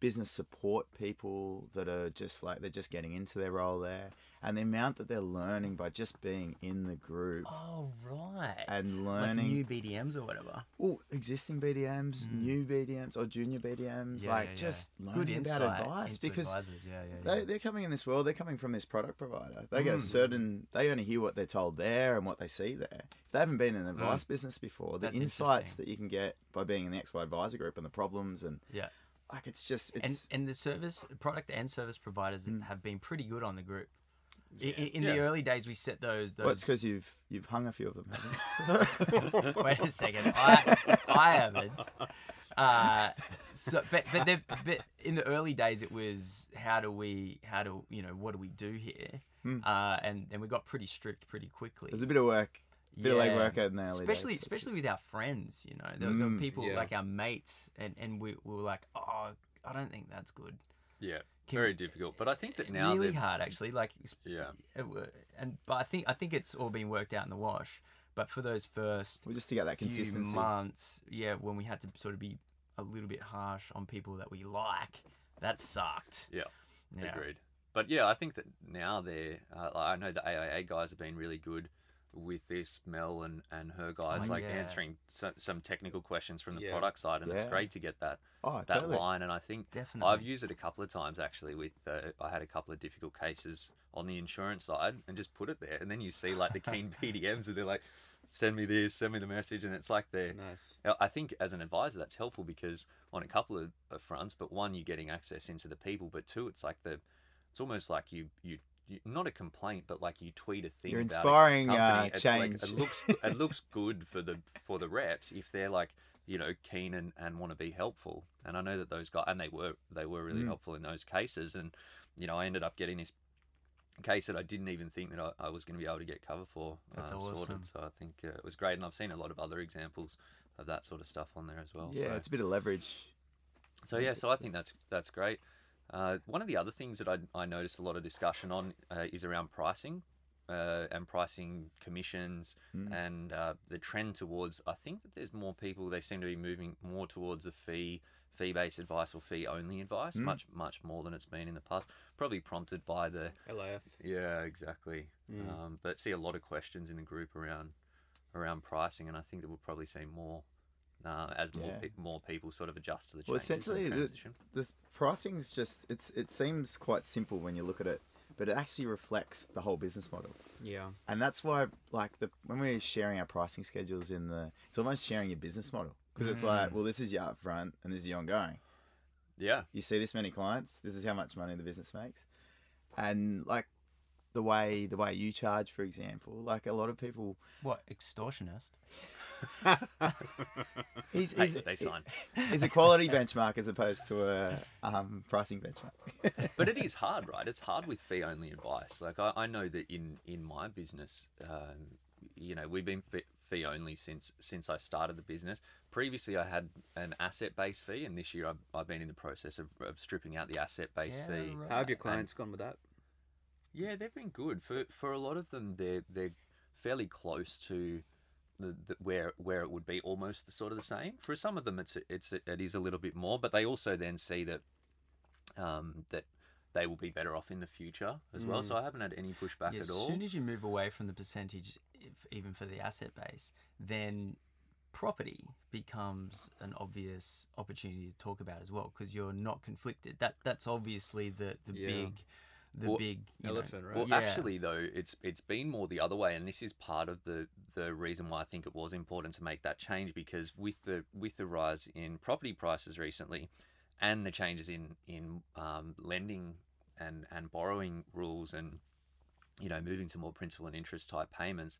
business support people that are just like they're just getting into their role there, and the amount that they're learning by just being in the group. oh, right. And Like learning- new BDMs or whatever. Oh, existing BDMs, new BDMs, or junior BDMs, Yeah, like yeah, yeah. just Good learning insight about advice because. Yeah, yeah, yeah. they, they're coming in this world. They're coming from this product provider. They Mm. get a certain. They only hear what they're told there and what they see there. If they haven't been in the advice business before, the Mm. That's insights that you can get by being in the XY Adviser group and the problems and yeah. like it's just and and the service product and service providers Mm. have been pretty good on the group. I- In, in Yeah. the early days, we set those. well, it's because you've you've hung a few of them. haven't you? Wait a second, I I haven't. Uh, so, but but, but in the early days, it was how do we how do you know what do we do here? Uh, and and we got pretty strict pretty quickly. There's a bit of work, bit of Yeah. legwork in the early especially days. especially with our friends, you know, there, there were Mm, people yeah. like our mates, and and we, we were like, oh, I don't think that's good. Yeah, Can- very difficult. But I think that now really they've- hard actually. Like yeah. it, and but I think I think it's all been worked out in the wash. But for those first we just to get that consistency. months, yeah, when we had to sort of be a little bit harsh on people that we like, that sucked. Yeah, Yeah. agreed. But yeah, I think that now they're. Uh, I know the AIA guys have been really good with this. Mel and, and her guys Oh, like yeah. answering so, some technical questions from the Yeah. product side, and it's great to get that Oh, that totally. line. And I think Definitely. I've used it a couple of times actually. With uh, I had a couple of difficult cases on the insurance side, and just put it there, and then you see like the keen BDMs, and they're like. Send me this, send me the message, and it's like they're nice I think as an advisor, that's helpful because on a couple of, of fronts, but one, you're getting access into the people, but two, it's like the, it's almost like you you you, not a complaint, but like you tweet a thing. You're about a inspiring, company, uh, it's change. Like, it looks it looks good for the for the reps if they're like you know keen and, and want to be helpful. And I know that those guys and they were they were really Mm. helpful in those cases. And you know I ended up getting this case that I didn't even think that I, I was going to be able to get cover for That's uh, awesome. sorted. So I think uh, it was great, and I've seen a lot of other examples of that sort of stuff on there as well. Yeah, so. it's a bit of leverage. So yeah, so I think that's that's great. Uh, one of the other things that I, I noticed a lot of discussion on uh, is around pricing uh, and pricing commissions Mm. and uh, the trend towards. I think that there's more people. They seem to be moving more towards a fee fee based advice or fee only advice, Mm. much much more than it's been in the past. Probably prompted by the LIF. yeah exactly. Mm. Um, but see a lot of questions in the group around around pricing, and I think that we'll probably see more. Uh, as more Yeah. pe- more people sort of adjust to the Well, changes and essentially, the- transition. The pricing's just it's it seems quite simple when you look at it, but it actually reflects the whole business model. Yeah. And that's why, like, the when we're sharing our pricing schedules in the, it's almost sharing your business model because it's like, well, this is your upfront and this is your ongoing. Yeah, You see this many clients, this is how much money the business makes, and like the way the way you charge, for example, like a lot of people, What extortionist? he's, they, he's, they sign. he's a quality benchmark as opposed to a um, pricing benchmark. but it is hard, right? It's hard with fee only advice. Like I, I know that in in my business, um, you know, we've been fee, fee only since since I started the business. Previously, I had an asset based fee, and this year I've, I've been in the process of, of stripping out the asset based Yeah, fee. right. How have your clients gone with that? Yeah, they've been good for for a lot of them. They're they're fairly close to the, the where where it would be almost the sort of the same. For some of them, it's it's it is a little bit more, but they also then see that um, that they will be better off in the future as well. So I haven't had any pushback Yeah, at all. as soon as you move away from the percentage, if, even for the asset base, then property becomes an obvious opportunity to talk about as well because you're not conflicted. That that's obviously the the Yeah. big the Well, big you know- right? Well, Yeah. actually, though, it's it's been more the other way, and this is part of the the reason why I think it was important to make that change because with the with the rise in property prices recently, and the changes in in um, lending and and borrowing rules, and you know moving to more principal and interest type payments,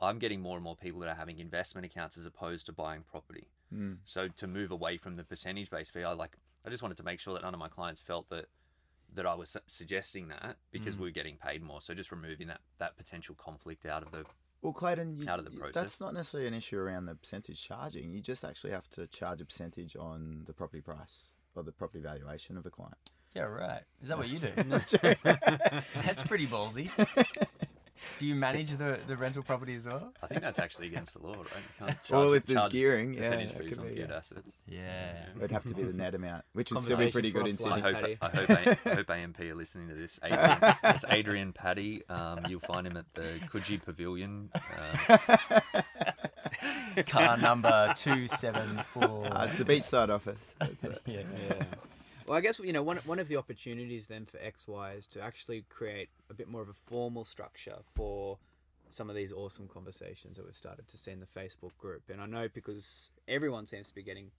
I'm getting more and more people that are having investment accounts as opposed to buying property. Mm. So to move away from the percentage based fee, I like I just wanted to make sure that none of my clients felt that that I was su- suggesting that because we were getting paid more. So just removing that that potential conflict out of the Well, Clayton, you, Out of the process. that's not necessarily an issue around the percentage charging. You just actually have to charge a percentage on the property price or the property valuation of a client. Yeah, right. Is that what you do? That's pretty ballsy. Do you manage the, the rental property as well? I think that's actually against the law, right? You can't charge, Well, if there's gearing, yeah, percentage that fees could on be, geared yeah. assets. Yeah. It'd have to be the net amount, which would still be pretty good in offline. I hope, I hope, A- I hope AMP are listening to this. Adrian, it's Adrian Paddy. Um, you'll find him at the Coogee Pavilion. Uh, Car number two seven four. Uh, it's the beachside office. That's it. yeah. Yeah. Well, I guess you know one one of the opportunities then for XY is to actually create a bit more of a formal structure for some of these awesome conversations that we've started to see in the Facebook group. And I know because everyone seems to be getting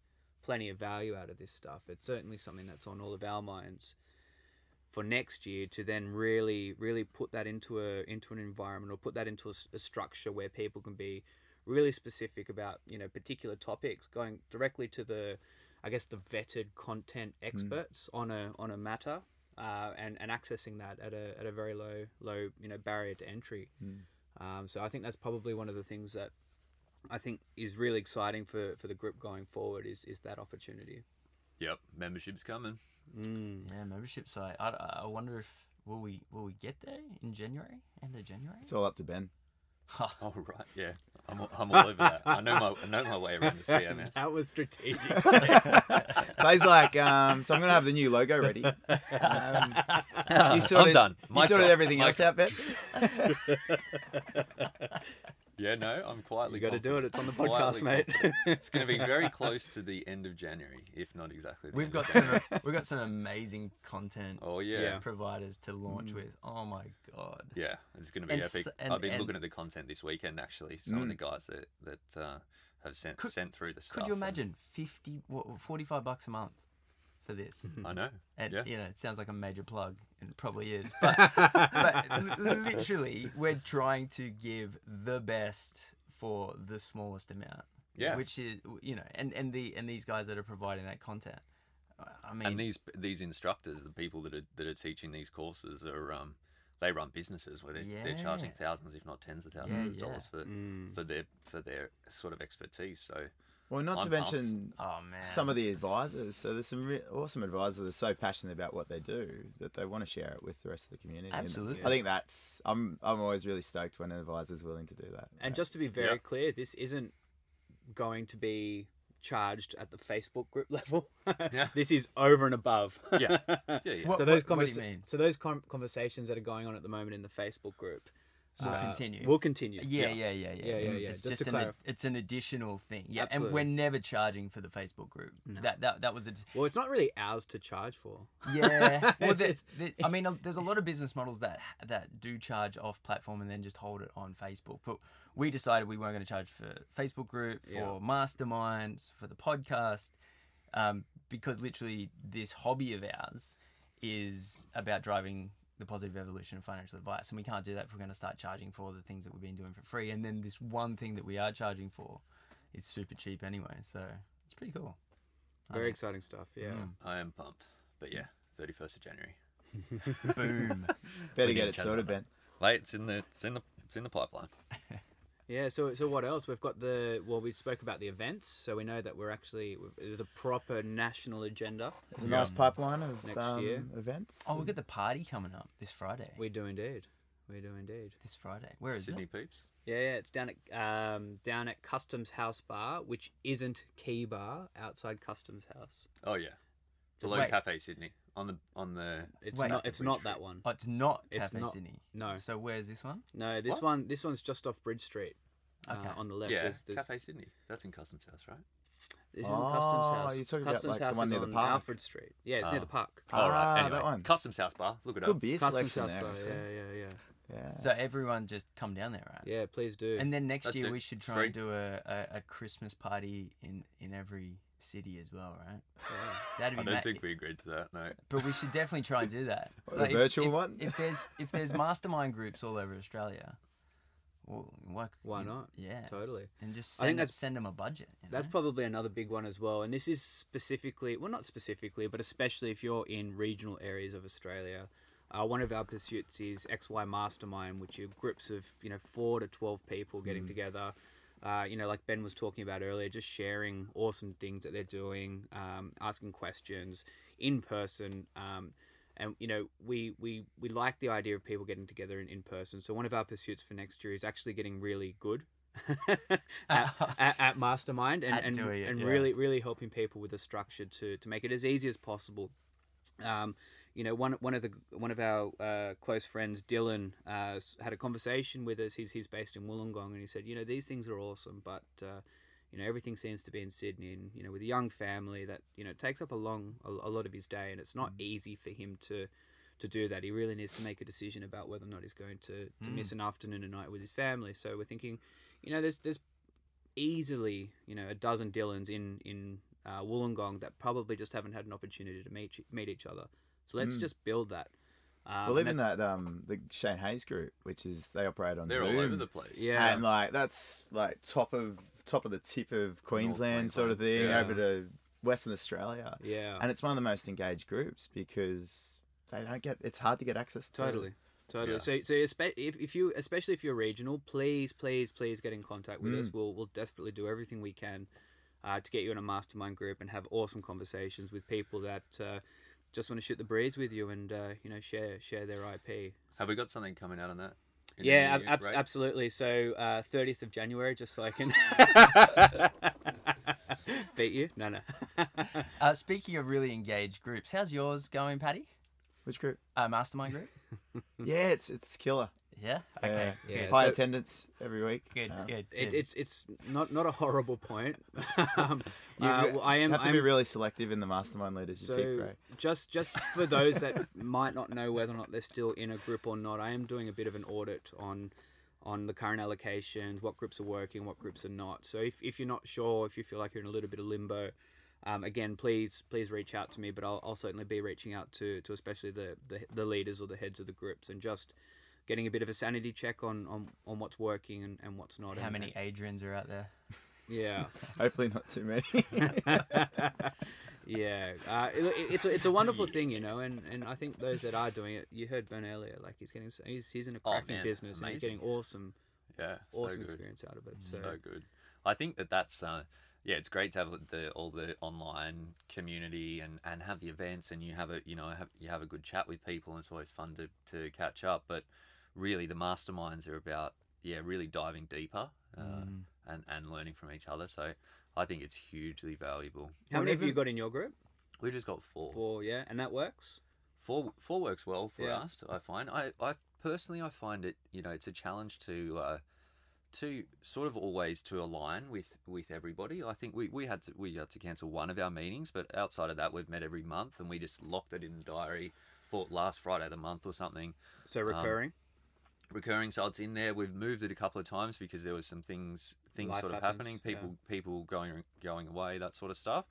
plenty of value out of this stuff. It's certainly something that's on all of our minds for next year to then really really put that into a into an environment or put that into a structure where people can be really specific about you know particular topics going directly to the I guess the vetted content experts on a on a matter uh, and and accessing that at a, at a very low low you know barrier to entry. Um, so I think that's probably one of the things that I think is really exciting for, for the group going forward is is that opportunity. yep, membership's coming. Mm. Yeah, membership site. I, I wonder if will we will we get there in January? End of January? It's all up to Ben. Oh right, yeah, I'm, all- I'm all over that. I know my I know my way around the CMS. that was strategic. Clay's like, um, so I'm gonna have the new logo ready. Um, you I'm sorted, done. You sorted drop. everything Mic else out, Ben. Yeah, no, I'm quietly. you got to do it. It's on the Quietly podcast, mate. It's going to be very close to the end of January, if not exactly. the We've end got of some we've got some amazing content Oh yeah. Yeah. yeah, providers to launch with. Oh my god. Yeah, it's going to be And epic. s- and- I've been and- looking at the content this weekend. Actually, some of Mm. the guys that that uh, have sent Could- sent through the stuff. Could you and- imagine 50 what, 45 bucks a month for this. I know. And yeah. you know, it sounds like a major plug, and it probably is. But, but literally, we're trying to give the best for the smallest amount. Yeah. Which is, you know, and and the and these guys that are providing that content. I mean, and these these instructors, the people that are that are teaching these courses, are um, they run businesses where they're, they're charging thousands, if not tens of thousands Yeah, of yeah. dollars for Mm. for their for their sort of expertise. So Well, not to I'm pumped. mention oh man, some of the advisors. So there's some re- awesome advisors that are so passionate about what they do that they want to share it with the rest of the community. And Absolutely. I think that's I'm I'm always really stoked when an advisor's willing to do that. And Right. just to be very Yeah. clear, this isn't going to be charged at the Facebook group level. Yeah. this is over and above. Yeah. yeah, yeah. What- so those what do you conversa- mean? So those con- conversations that are going on at the moment in the Facebook group Will uh, continue. Will continue. Yeah, yeah, yeah, yeah. Yeah, yeah, yeah. It's Just just, an, it's an additional thing. Yeah, Absolutely. and we're never charging for the Facebook group. That that that was a Well, it's not really ours to charge for. Yeah. Well, It's- it's- there- I mean, uh, there's a lot of business models that that do charge off platform and then just hold it on Facebook. But we decided we weren't going to charge for Facebook group, for Yeah. masterminds, for the podcast, um, because literally this hobby of ours is about driving the positive evolution of financial advice, and we can't do that if we're going to start charging for the things that we've been doing for free. And then this one thing that we are charging for is super cheap anyway, so it's pretty cool. Very Um, exciting stuff. Yeah. Mm. I am pumped. But yeah, thirty first of January. Boom. better we get can it sorted, about Ben. Wait, it's in the it's in the it's in the pipeline. Yeah. So, so what else? We've got the well. We spoke about the events, so we know that we're actually there's a proper national agenda. There's a nice pipeline of Next um, year. events. Oh, we've got the party coming up this Friday. We do indeed. We do indeed. This Friday. Where is Sydney it? peeps. Yeah, yeah, it's down at um, down at Customs House Bar, which isn't Quay Bar outside Customs House. Oh yeah. Just Below wait. Cafe Sydney. On the on the It's Wait. not. It's not that one. Oh, it's not It's Cafe not- Sydney. No, So where's this one? no. This What? one. This one's just off Bridge Street. uh, Okay. on the left. yeah There's, there's, Cafe Sydney. That's in Customs House, right? This isn't Customs House. Oh, House. you're talking about, Customs like, the House one is near the on park? Alfred Street. Yeah, it's near Oh. the park. All right. Ah, Anyway, that one. Customs House bar. Look it up. Good beer Customs selection House there. Bar. I see. Yeah, yeah, yeah. Yeah. So everyone just come down there, right? Yeah, please do. And then next That's year it. we should It's try free. and do a, a, a Christmas party in, in every city as well, right? That'd I don't ma- think we agreed to that. No. But we should definitely try and do that. What, a if- virtual if, one? If there's if there's mastermind groups all over Australia, well, why, Why you- not? Yeah, Totally. and just I think send, them, that's- send them a budget. you That's probably another big one as well. And this is specifically, well, not specifically, but especially if you're in regional areas of Australia. Uh, one of our pursuits is XY Mastermind, which are groups of, you know, four to 12 people getting together. Uh, you know, like Ben was talking about earlier, just sharing awesome things that they're doing, um, asking questions in person. Um, and you know, we, we we like the idea of people getting together in, in person. So one of our pursuits for next year is actually getting really good at, at, at Mastermind and At and, it, and yeah. really really helping people with a structure to to make it as easy as possible. Um, you know, one one of the one of our uh, close friends, Dylan, uh, had a conversation with us. He's he's based in Wollongong, and he said, you know, these things are awesome, but uh, you know, everything seems to be in Sydney, and you know, with a young family, that you know, takes up a long a, a lot of his day, and it's not easy for him to to do that. He really needs to make a decision about whether or not he's going to, to miss an afternoon and night with his family. So we're thinking, you know, there's there's easily you know a dozen Dylans in in uh, Wollongong that probably just haven't had an opportunity to meet meet each other. So let's Mm. just build that. Um, well, and even that um the Shane Hayes group, which is they operate on They're Zoom. all over the place. yeah, And like that's like top of top of the tip of Queensland sort of thing yeah. over to Western Australia. yeah, And it's one of the most engaged groups because they don't get it's hard to get access to. totally. Totally. Yeah. So, so if, if you, especially if you're regional, please, please, please get in contact with us. Mm. We'll, we'll desperately do everything we can uh, to get you in a mastermind group and have awesome conversations with people that uh, just want to shoot the breeze with you and uh, you know share share their IP. Have we got something coming out on that? in Yeah, new ab- year, right? absolutely. So uh, 30th of January, just so I can beat you. No, no. Uh, speaking of really engaged groups, how's yours going, Patty? Which group? Uh, mastermind group? Yeah, it's it's killer. Yeah. Okay. Yeah. Yeah, High so- attendance every week. Good. Um, Good. It, it's it's not not a horrible point. um, You uh, well, I am. have to I'm, be really selective in the mastermind leaders you pick, So right? just just for those that might not know whether or not they're still in a group or not, I am doing a bit of an audit on on the current allocations, what groups are working, what groups are not. So if, if you're not sure, if you feel like you're in a little bit of limbo, um, again, please please reach out to me. But I'll, I'll certainly be reaching out to to especially the, the the leaders or the heads of the groups and just getting a bit of a sanity check on on, on what's working and, and what's not. How and- many Adrians are out there? Yeah. Hopefully not too many. yeah, uh, it, it- it's a, it's a wonderful thing, you know, and, and I think those that are doing it, you heard Ben earlier, like he's getting he's he's in a Oh, cracking man, business and he's amazing. getting awesome Yeah, awesome so good. experience out of it. So, so good. I think that that's uh, yeah, it's great to have the all the online community and, and have the events and you have a you know have you have a good chat with people and it's always fun to, to catch up. But really, the masterminds are about yeah, really diving deeper uh, Mm. and and learning from each other. So I think it's hugely valuable. how Well, many have you got in your group? We just got four. Four, yeah, and that works. Four four works well for Yeah. us. I find. I, I personally I find it you know it's a challenge to uh, to sort of always to align with with everybody. I think we, we had to we had to cancel one of our meetings, but outside of that we've met every month and we just locked it in the diary for last Friday of the month or something. So recurring. Recurring, so it's in there. We've moved it a couple of times because there was some things things Life sort of happens, happening. yeah. People people going going away, that sort of stuff.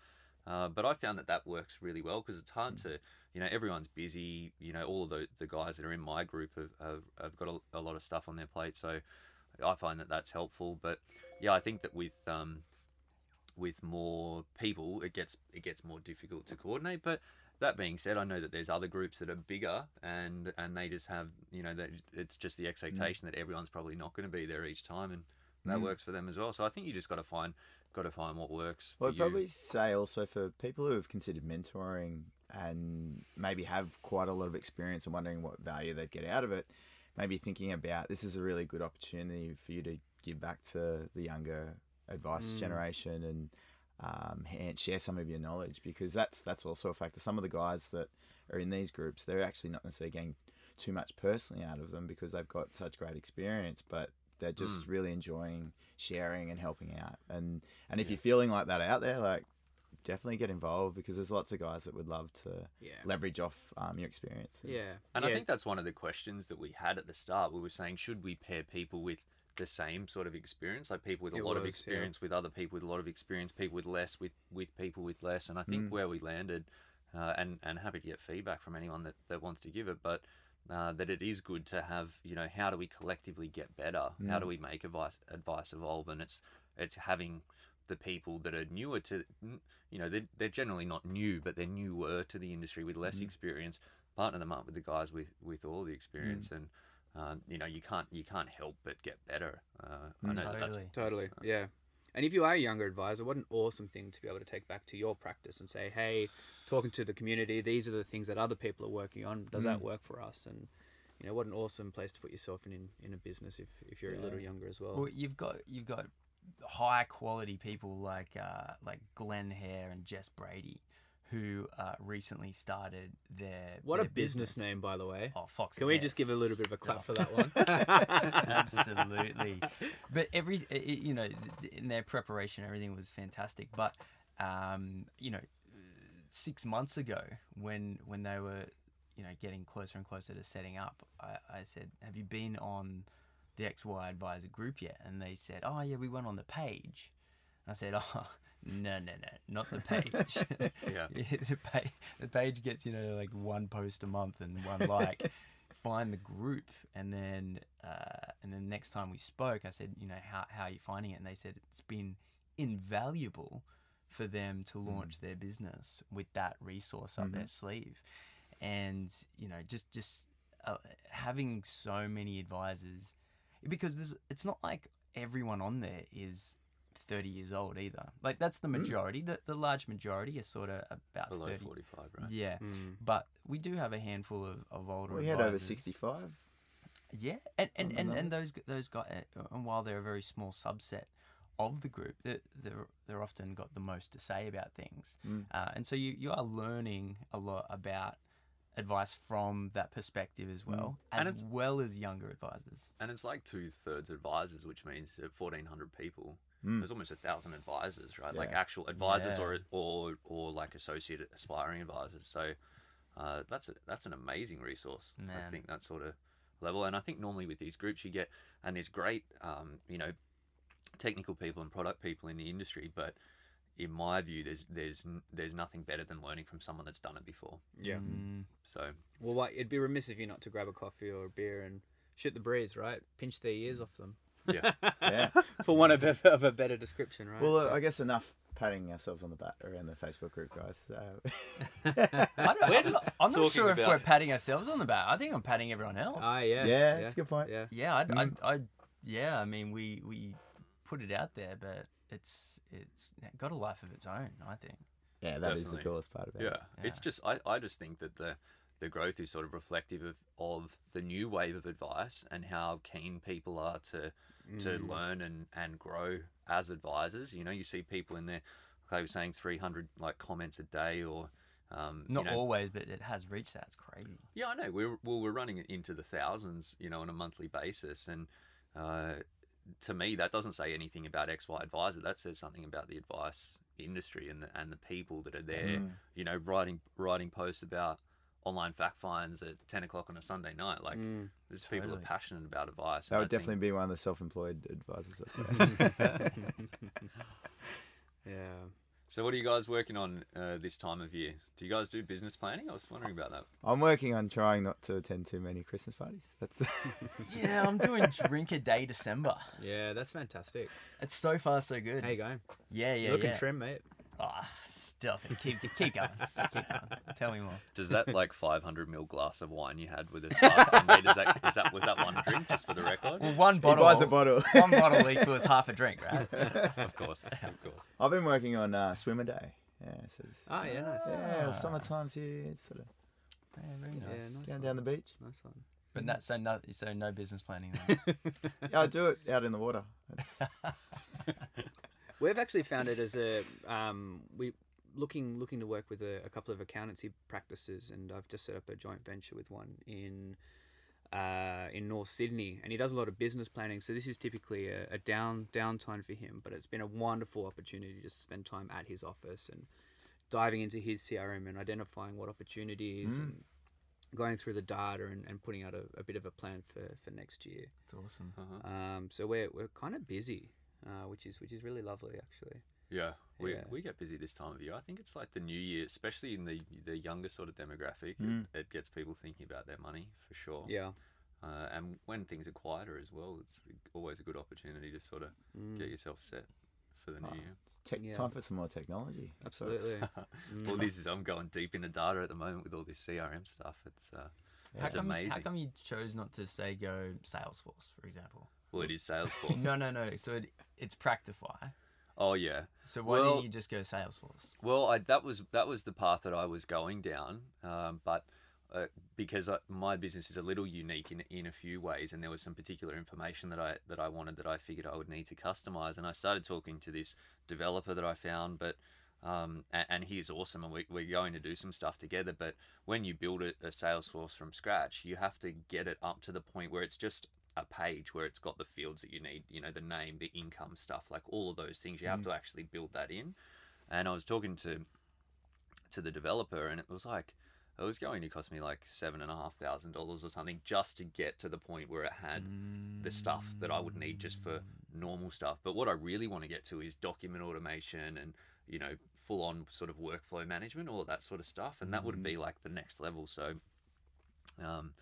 Uh, but I found that that works really well because it's hard to, you know, everyone's busy. You know, all of the, the guys that are in my group have, have, have got a, a lot of stuff on their plate. So I find that that's helpful. But yeah, I think that with um, with more people, it gets it gets more difficult to coordinate. But that being said, I know that there's other groups that are bigger and and they just have you know that it's just the expectation that everyone's probably not going to be there each time and. That works for them as well. So I think you just got to find, got to find what works. For Well, I'd you. probably say also for people who have considered mentoring and maybe have quite a lot of experience and wondering what value they'd get out of it, maybe thinking about this is a really good opportunity for you to give back to the younger advice Mm. generation and um, and share some of your knowledge because that's that's also a factor. Some of the guys that are in these groups, they're actually not necessarily getting too much personally out of them because they've got such great experience, but they're just really enjoying sharing and helping out. And and if you're feeling like that out there, like definitely get involved because there's lots of guys that would love to Yeah. leverage off um, your experience. Yeah. And yeah. I think that's one of the questions that we had at the start. We were saying, should we pair people with the same sort of experience, like people with a It lot of was, yeah. experience with other people with a lot of experience, people with less with with people with less. And I think where we landed, uh, and and happy to get feedback from anyone that that wants to give it, but. Uh, that it is good to have, you know, how do we collectively get better? How do we make advice advice evolve? And it's it's having the people that are newer to, you know, they're, they're generally not new, but they're newer to the industry with less experience. Partner them up with the guys with with all the experience, and um, you know, you can't you can't help but get better. Uh, I know that that's Totally. Totally, that's, uh, yeah. And if you are a younger advisor, what an awesome thing to be able to take back to your practice and say, hey, talking to the community, these are the things that other people are working on. Does that work for us? And you know, what an awesome place to put yourself in in, in a business if, if you're a little younger as well. Well, you've got you've got high quality people like uh, like Glenn Hare and Jess Brady, who uh, recently started their what a their business, name, by the way. Oh, Fox. Can we just give a little bit of a clap for that one? Absolutely. But every, you know, in their preparation, everything was fantastic. But, um, you know, six months ago, when when they were, you know, getting closer and closer to setting up, I, I said, "Have you been on the XY Adviser group yet?" And they said, "Oh yeah, we went on the page." I said, "Oh." No, no, no, not the page. Yeah. the, page the page gets you know like one post a month and one like. Find the group, and then uh, and then next time we spoke, I said, you know, how how are you finding it? And they said it's been invaluable for them to launch their business with that resource up their sleeve, and you know, just just uh, having so many advisors, because there's, it's not like everyone on there is 30 years old either. Like that's the majority. The, the large majority is sort of about below 30. 45, right? Yeah, Mm. but we do have a handful of, of older. We had over 65. Yeah, and and, and, and those those guys, and while they're a very small subset of the group, they're they're, they're often got the most to say about things, Mm. uh, and so you you are learning a lot about advice from that perspective as well, And as well as younger advisors. And it's like two thirds advisors, which means at 1,400 people, Mm. there's almost a thousand advisors, right? Like actual advisors Yeah. or, or or like associate aspiring advisors. So uh, that's a, that's an amazing resource. I think that sort of level. And I think normally with these groups you get, and there's great, um, you know, technical people and product people in the industry, but in my view, there's there's there's nothing better than learning from someone that's done it before. Yeah. Mm. So Well, like, it'd be remiss of you not to grab a coffee or a beer and shoot the breeze, right? Pinch their ears off them. Yeah, Yeah. For one of a, of a better description, right? Well, So- uh, I guess enough patting ourselves on the back around the Facebook group, guys. Uh, I don't, We're I'm, just not, I'm not sure if we're patting ourselves on the back. I think I'm patting everyone else. Ah, yeah. Yeah, that's a good point. Yeah. Yeah, I'd, Mm. I'd, I'd, yeah. I mean, we we put it out there, but it's it's got a life of its own. I think. yeah, that is the coolest part about yeah, it. Yeah. It's just I, I just think that the the growth is sort of reflective of, of the new wave of advice and how keen people are to to Mm. learn and, and grow as advisors. You know, you see people in there, like I was saying, 300 like comments a day or um, you Not know, always, but it has reached that. It's crazy. Yeah, I know. We're well, we're running it into the thousands, you know, on a monthly basis, and uh, to me, that doesn't say anything about XY Adviser. That says something about the advice industry and the and the people that are there. You know, writing writing posts about online fact finds at ten o'clock on a Sunday night. Like, Mm. there's people who are passionate about advice. That would I think- definitely be one of the self-employed advisors. Yeah. So, what are you guys working on uh, this time of year? Do you guys do business planning? I was wondering about that. I'm working on trying not to attend too many Christmas parties. That's Yeah, I'm doing drink a day December. Yeah, that's fantastic. It's so far so good. How you going? Yeah, yeah, You're looking yeah. trim, mate. Ah, stuff it. Keep keep going. Keep going. Tell me more. Does that like 500 ml glass of wine you had with us last Sunday? Does that is that was that one drink just for the record? Well, one bottle. he bottle. buys a bottle. one bottle equals half a drink, right? Of course, of course. I've been working on uh, swimmer day. Yeah, so it's- Oh, yeah, nice. yeah, Ah. summertime's here. It's sort of Yeah, very nice. Yeah, nice going one. down the beach. Nice one. But not, so no, so no business planning. Then. Yeah, I do it out in the water. That's, We've actually found it as a um, we looking looking to work with a, a couple of accountancy practices, and I've just set up a joint venture with one in uh, in North Sydney, and he does a lot of business planning. So this is typically a, a down downtime for him, but it's been a wonderful opportunity to spend time at his office and diving into his CRM and identifying what opportunities Mm. and going through the data and, and putting out a, a bit of a plan for, for next year. It's awesome. Uh-huh. Um, so we're, we're kind of busy, uh, which is which is really lovely actually. Yeah, we, Yeah. we get busy this time of year. I think it's like the new year, especially in the the younger sort of demographic. Mm. It, it gets people thinking about their money for sure. Yeah. Uh, and when things are quieter as well, it's always a good opportunity to sort of Mm. get yourself set for the new Oh, year. it's tech Yeah. time for some more technology. That's what Absolutely. Well, this is I'm going deep into data at the moment with all this CRM stuff. It's uh, How it's come, amazing. How come you chose not to say go Salesforce, for example? well, it is Salesforce. No, no, no. So it, it's Practifi. Oh yeah. So why Well- didn't you just go Salesforce? Well, I, that was that was the path that I was going down, um, but uh, because I, my business is a little unique in in a few ways, and there was some particular information that I that I wanted that I figured I would need to customize, and I started talking to this developer that I found, but. Um, and, and he is awesome, and we, we're going to do some stuff together. But when you build a, a Salesforce from scratch, you have to get it up to the point where it's just a page where it's got the fields that you need, you know, the name, the income stuff, like all of those things. You have mm. to actually build that in. And I was talking to to the developer, and it was like it was going to cost me like seven and a half thousand dollars or something just to get to the point where it had the stuff that I would need just for mm. normal stuff. But what I really want to get to is document automation and you know full on sort of workflow management, all of that sort of stuff, and that would be mm. like the next level. So, um,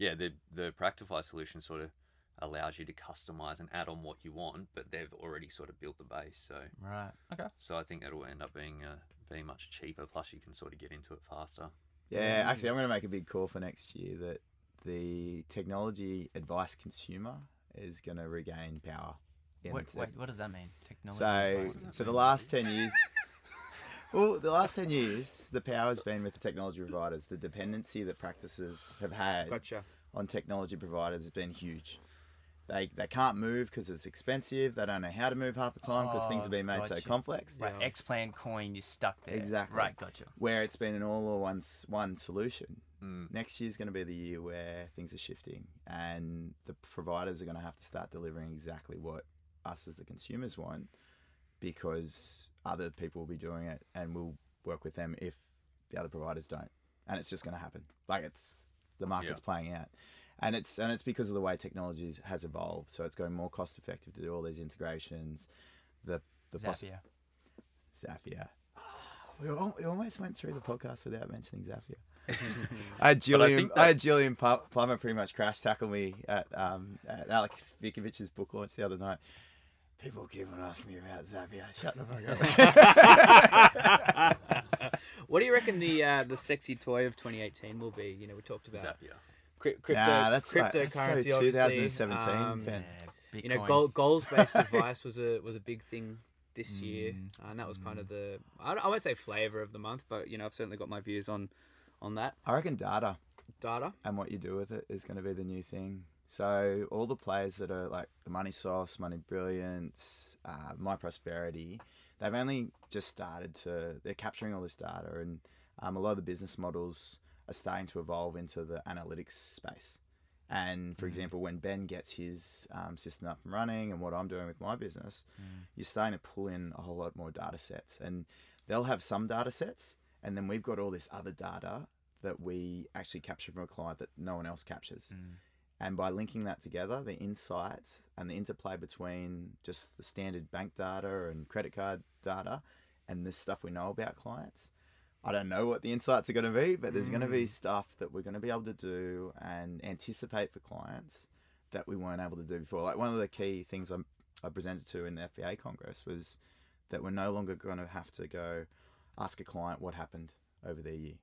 yeah, the the Practifi solution sort of allows you to customize and add on what you want, but they've already sort of built the base. So, Right. Okay. so I think it'll end up being uh, being much cheaper. Plus, you can sort of get into it faster. Yeah, actually, I'm going to make a big call for next year that the technology advice consumer is going to regain power. in Wait, wait, what does that mean? Technology. So advice? for the last ten years, well, the last ten years, the power has been with the technology providers. The dependency that practices have had Gotcha. on technology providers has been huge. They they can't move because it's expensive. They don't know how to move half the time because things have been made so gotcha. complex. Right, Yeah. X-Plan coin, you're stuck there. Exactly. Right, gotcha. Where it's been an all or one s- one solution. Mm. Next year's going to be the year where things are shifting, and the providers are going to have to start delivering exactly what us as the consumers want, because other people will be doing it, and we'll work with them if the other providers don't, and it's just going to happen. Like it's the market's playing out, and it's and it's because of the way technology has evolved. So it's going more cost effective to do all these integrations. The the poss- Zapier. Zapier. We, al- we almost went through the podcast without mentioning Zapier. I had Julian. think I, that- had Julian Pl- Plummer pretty much crash tackle me at um, at Alex Vikovic's book launch the other night. People keep on asking me about Zapier. Shut the fuck up. what do you reckon the uh, the sexy toy of 2018 will be? You know, we talked about Zapier. cri- crypto, Nah, that's like- that's so cryptocurrency. 2017, Um, Ben. Yeah, you know, Bitcoin. goal, goals based advice was a was a big thing this year, Mm, uh, and that was kind of the I, I won't say flavor of the month, but you know, I've certainly got my views on on that I reckon data data. and what you do with it is going to be the new thing. So all the players that are like the Moneysoft, Money Brilliance, uh, My Prosperity, they've only just started to. They're capturing all this data, and um, a lot of the business models are starting to evolve into the analytics space. And for example, when Ben gets his um, system up and running, and what I'm doing with my business, you're starting to pull in a whole lot more data sets, and they'll have some data sets, and then we've got all this other data that we actually capture from a client that no one else captures. And by linking that together, the insights and the interplay between just the standard bank data and credit card data and this stuff we know about clients, I don't know what the insights are going to be, but there's going to be mm. stuff that we're going to be able to do and anticipate for clients that we weren't able to do before. Like one of the key things I'm, I presented to in the FPA Congress was that we're no longer going to have to go ask a client what happened over their year.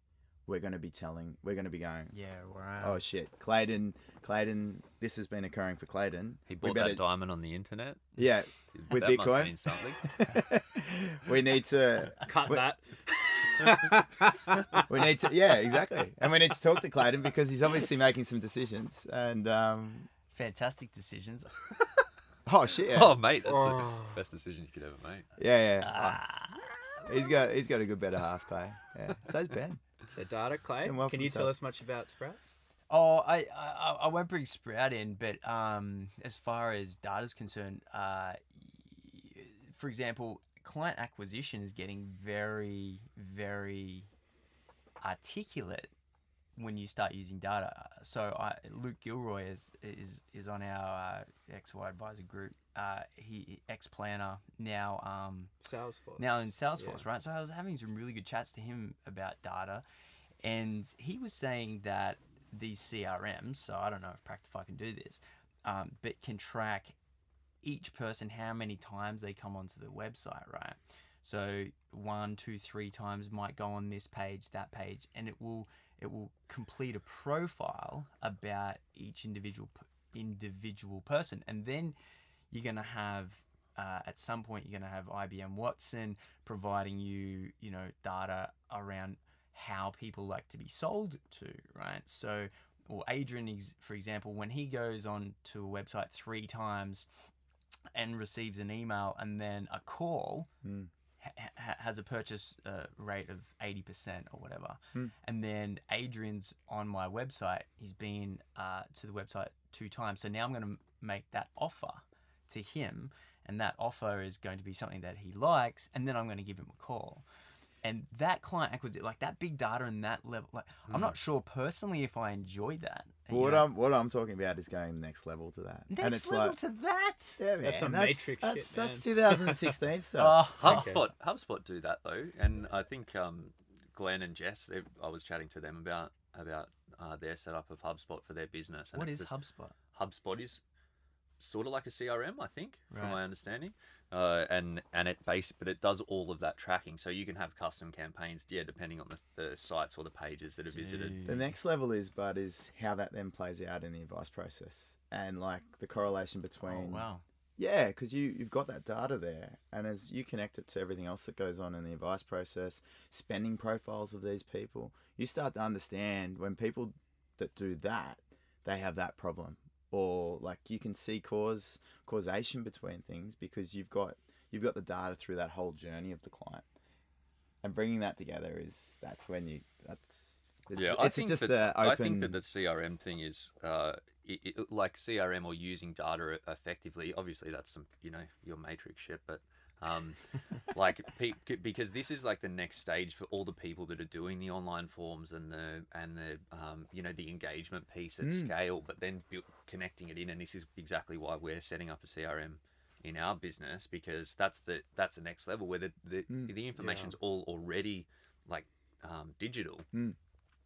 We're going to be telling, we're going to be going, Yeah, wow. Oh shit, Clayton, Clayton, this has been occurring for Clayton. He We bought better- that diamond on the internet. Yeah, with that must mean something. we need to, Cut we- that. we need to, yeah, exactly, and we need to talk to Clayton because he's obviously making some decisions. And um, Fantastic decisions. oh shit, yeah, Oh, mate, that's Oh. the best decision you could ever make. yeah, yeah. Oh, he's got, he's got a good better half, Clay. Yeah, so's Ben. So data, Clay. Well Can you tell us much about Sprout? Oh, I, I I won't bring Sprout in, but um, as far as data's concerned, uh, for example, client acquisition is getting very, very articulate when you start using data. So I, Luke Gilroy is is is on our uh, XY Adviser group. Uh, he ex planner now. Um, Salesforce. now in Salesforce, Yeah. right? So I was having some really good chats to him about data, and he was saying that these CRMs, so I don't know if Practifi can do this, um, but can track each person how many times they come onto the website, right? So one, two, three times might go on this page, that page, and it will it will complete a profile about each individual individual person, and then you're gonna have uh, at some point you're going to have IBM Watson providing you, you know, data around how people like to be sold to, right? So, or Adrian, for example, when he goes on to a website three times and receives an email and then a call, Hmm. Ha- ha- has a purchase uh, rate of 80% or whatever. Hmm. And then Adrian's on my website. He's been uh, to the website two times. So now I'm going to make that offer to him. And that offer is going to be something that he likes. And then I'm going to give him a call. And that client acquisition, like that big data and that level, like I'm not sure personally if I enjoy that. Well, what know, I'm what I'm talking about is going next level to that. and next it's level like, to that. yeah, man, That's some that's, Matrix that's, shit, that's man. 2016 stuff. Oh, HubSpot, HubSpot do that though, and I think um, Glen and Jess, they, I was chatting to them about about uh, their setup of HubSpot for their business. And what it's is this- HubSpot? HubSpot is sort of like a CRM, I think, from my understanding. Uh, and and it base, but it does all of that tracking, so you can have custom campaigns, yeah, depending on the, the sites or the pages that are visited. The next level is, but is how that then plays out in the advice process and like the correlation Oh, between wow. Yeah, because you you've got that data there, and as you connect it to everything else that goes on in the advice process, spending profiles of these people, you start to understand when people that do that, they have that problem, or like you can see cause causation between things because you've got you've got the data through that whole journey of the client, and bringing that together is that's when you that's it's, yeah, it's I think just that, open. I think that the CRM thing is uh, it, it, like CRM or using data effectively. Obviously, that's some you know your matrix shit, but um, like pe- because this is like the next stage for all the people that are doing the online forms and the and the um, you know the engagement piece at Mm. scale, but then bu- connecting it in, and this is exactly why we're setting up a CRM in our business because that's the that's the next level where the the, Mm. the information's all already like um, digital. Mm.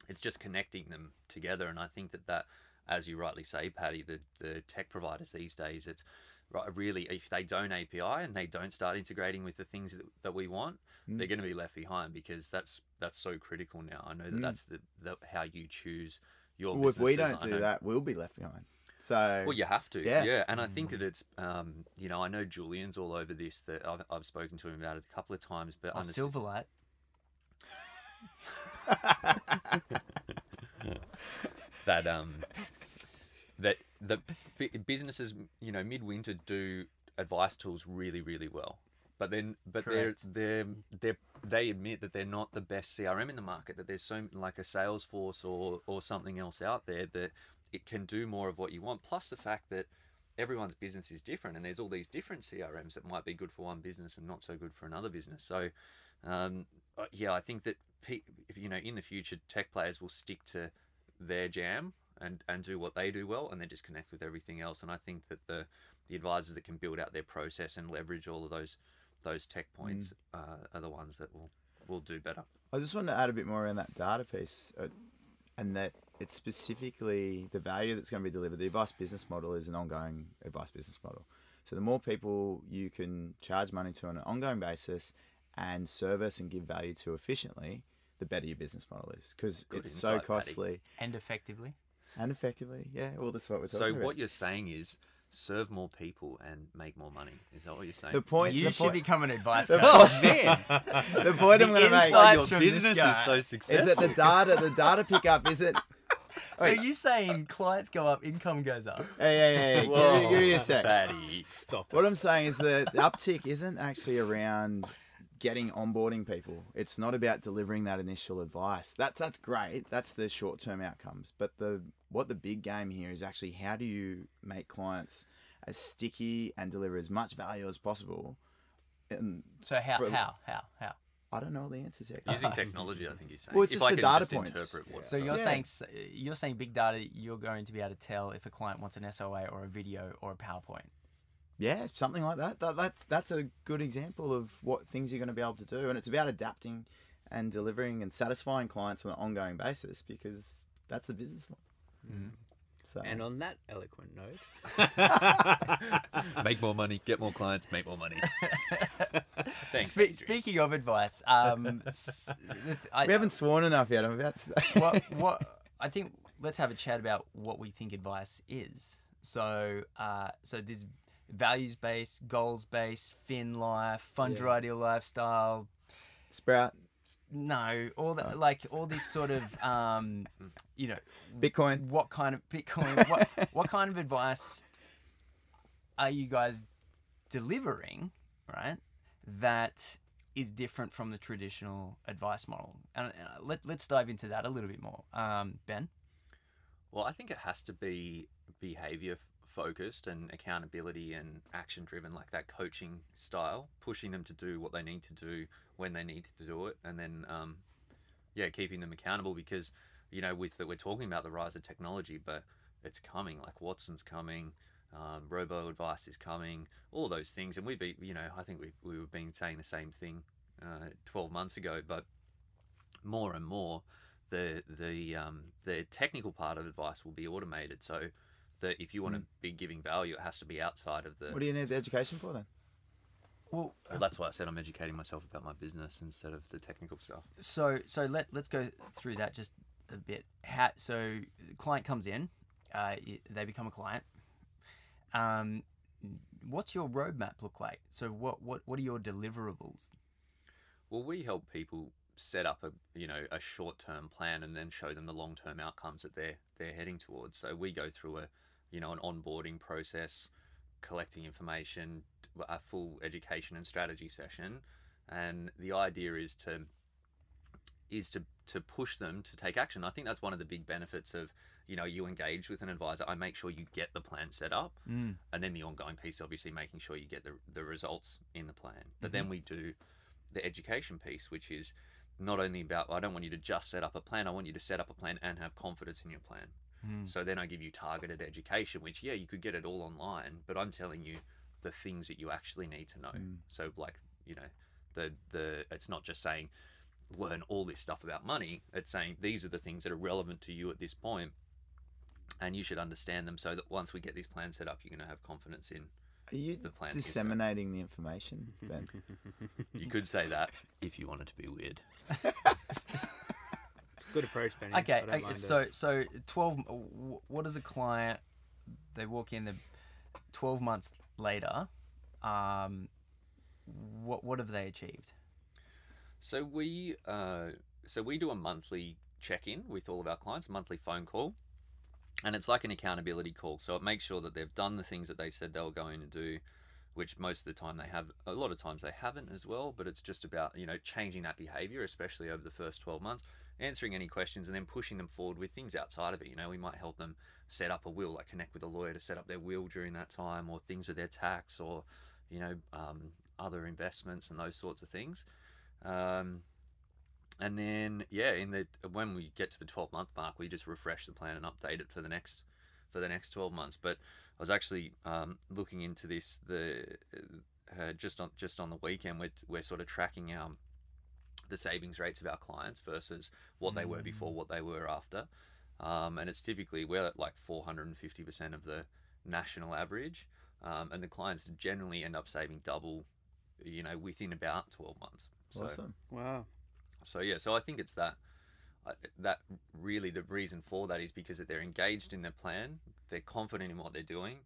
It's just connecting them together, and I think that that, as you rightly say, Paddy, the the tech providers these days, it's really if they don't API and they don't start integrating with the things that, that we want, Mm. they're going to be left behind because that's that's so critical now. I know that Mm. that's the, the how you choose your Well, if we don't I do know- that, we'll be left behind. So well, you have to, Yeah. yeah. And I think that it's, um, you know, I know Julian's all over this. That I've, I've spoken to him about it a couple of times, but Oh, underst- Silverlight. that um, that the bu- businesses, you know, midwinter do advice tools really, really well. But then, but they're they're they they admit that they're not the best CRM in the market. That there's so like a Salesforce or or something else out there that it can do more of what you want. Plus the fact that everyone's business is different, and there's all these different CRMs that might be good for one business and not so good for another business. So, um, uh, yeah, I think that pe- if, you know in the future tech players will stick to their jam and and do what they do well, and then just connect with everything else. And I think that the the advisors that can build out their process and leverage all of those those tech points uh, are the ones that will will do better. I just want to add a bit more around that data piece, uh, and that it's specifically the value that's going to be delivered. The advice business model is an ongoing advice business model. So the more people you can charge money to on an ongoing basis and service and give value to efficiently, the better your business model is because it's so insight, Paddy. costly And effectively. And effectively. Yeah, well, that's what we're talking So about. what you're saying is serve more people and make more money. Is that what you're saying? the point? you the should point, become an advice the coach. point- the point I'm The going to make insights your from this business guy. is so successful. is successful. that the data, the data pickup is it? So Wait. you saying clients go up, income goes up? Hey, hey, hey, hey, give, me, give me a sec. Paddy. Stop It. What I'm saying is that the uptick isn't actually around getting onboarding people. It's not about delivering that initial advice. That's that's great. That's the short term outcomes. But the what the big game here is actually how do you make clients as sticky and deliver as much value as possible. And So how For- how how how? I don't know the answers yet. Using technology, I think you're saying. Well, it's if just I the data just points. interpret what So you're Yeah. saying you're saying big data. You're going to be able to tell if a client wants an SOA or a video or a PowerPoint. Yeah, something like that. that that's, that's a good example of what things you're going to be able to do. And it's about adapting and delivering and satisfying clients on an ongoing basis because that's the business model. So, And on that eloquent note, make more money, get more clients, make more money. Thanks. Spe- speaking of advice, um, s- the th- I, we haven't sworn enough yet. I'm about to say. what what I think let's have a chat about what we think advice is. So uh, so there's values based, goals based, fin life, fund your Yeah. ideal lifestyle. Sprout, No, all Oh. that like all this sort of um, you know Bitcoin. what kind of Bitcoin what what kind of advice are you guys delivering right that is different from the traditional advice model and uh, let, let's dive into that a little bit more um, Ben Well, I think it has to be behavior f- focused and accountability and action driven, like that coaching style, pushing them to do what they need to do when they need to do it, and then, um, yeah, keeping them accountable because, you know, with that we're talking about the rise of technology, but it's coming. Like Watson's coming, um, robo advice is coming, all those things, and we've been, you know, I think we we were been saying the same thing uh, 12 months ago, but more and more the the um, the technical part of advice will be automated. So that if you want to be giving value, it has to be outside of the. What do you need the education for then? well well, that's why I said I'm educating myself about my business instead of the technical stuff. so so let, let's go through that just a bit How, so the client comes in uh, they become a client um, what's your roadmap look like so what, what what are your deliverables Well, we help people set up a you know a short term plan and then show them the long term outcomes that they're they're heading towards. So we go through a you know an onboarding process, collecting information, a full education and strategy session, and the idea is to is to to push them to take action. I think that's one of the big benefits of you know you engage with an advisor. I make sure you get the plan set up, mm. and then the ongoing piece, obviously, making sure you get the the results in the plan. But then we do the education piece, which is not only about I don't want you to just set up a plan. I want you to set up a plan and have confidence in your plan. Mm. So then I give you targeted education, which yeah, you could get it all online, but I'm telling you the things that you actually need to know. So like you know the the it's not just saying learn all this stuff about money. It's saying these are the things that are relevant to you at this point, and you should understand them so that once we get this plan set up, you're going to have confidence in. Are you The plan disseminating the information, Ben? You could say that if you wanted to be weird. It's a good approach, Benny. Okay, I don't okay mind it. so so twelve. wh- What does a client? They walk in. The twelve months later. Um, what what have they achieved? So we uh, so we do a monthly check-in with all of our clients, a monthly phone call, and it's like an accountability call. So it makes sure that they've done the things that they said they were going to do, which most of the time they have. A lot of times they haven't as well. But it's just about you know changing that behavior, especially over the first twelve months, answering any questions, and then pushing them forward with things outside of it. You know, we might help them set up a will, like connect with a lawyer to set up their will during that time, or things with their tax, or you know um, other investments and those sorts of things. Um, and then yeah, in the when we get to the twelve month mark, we just refresh the plan and update it for the next for the next twelve months. But I was actually um, looking into this the uh, just on just on the weekend. We're we're sort of tracking our the savings rates of our clients versus what they were before, what they were after, um, and it's typically we're at like four hundred and fifty percent of the national average, um, and the clients generally end up saving double, you know, within about twelve months. So, Awesome. wow. so yeah, so I think it's that uh, that really the reason for that is because that they're engaged in their plan, they're confident in what they're doing,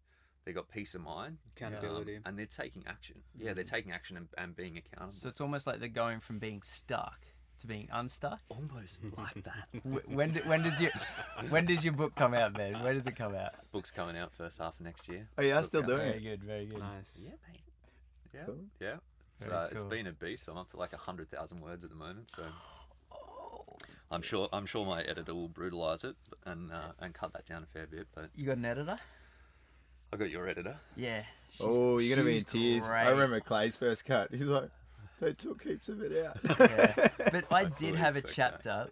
they got peace of mind, Accountability. um, and they're taking action. Yeah, they're taking action and, and being accountable. So it's almost like they're going from being stuck to being unstuck. Almost like that. When do- when does your when does your book come out, Ben? When does it come out? Book's coming out first half of next year. Oh yeah, I'm still doing Very it. good, very good. Nice. Yeah, mate. Yeah, Cool. yeah. It's, Very uh, it's cool. been a beast. I'm up to like a hundred thousand words at the moment, so I'm sure I'm sure my editor will brutalize it and uh, and cut that down a fair bit. But You got an editor? I got your editor. Yeah. Oh, you're gonna be in she's tears. I remember Clay's first cut. He's like, they took heaps of it out. Yeah. But I fully did have a expect that. chapter.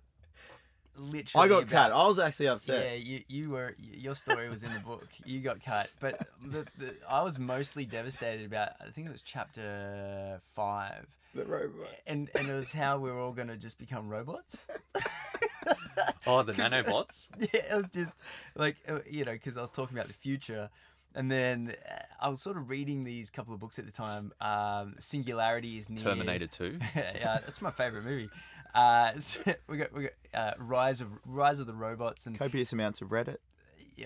Literally, I got about- cut. I was actually upset. Yeah, you, you were your story was in the book. You got cut, but the, the, I was mostly devastated about. I think it was chapter five, The robot. and and it was how we were all going to just become robots. Oh, the nanobots. yeah, it was just like uh, you know because I was talking about the future, and then uh, I was sort of reading these couple of books at the time. Um, Singularity is near. Terminator Two. yeah, that's my favorite movie. Uh, so we got we got uh, Rise of Rise of the Robots and Copious amounts of Reddit.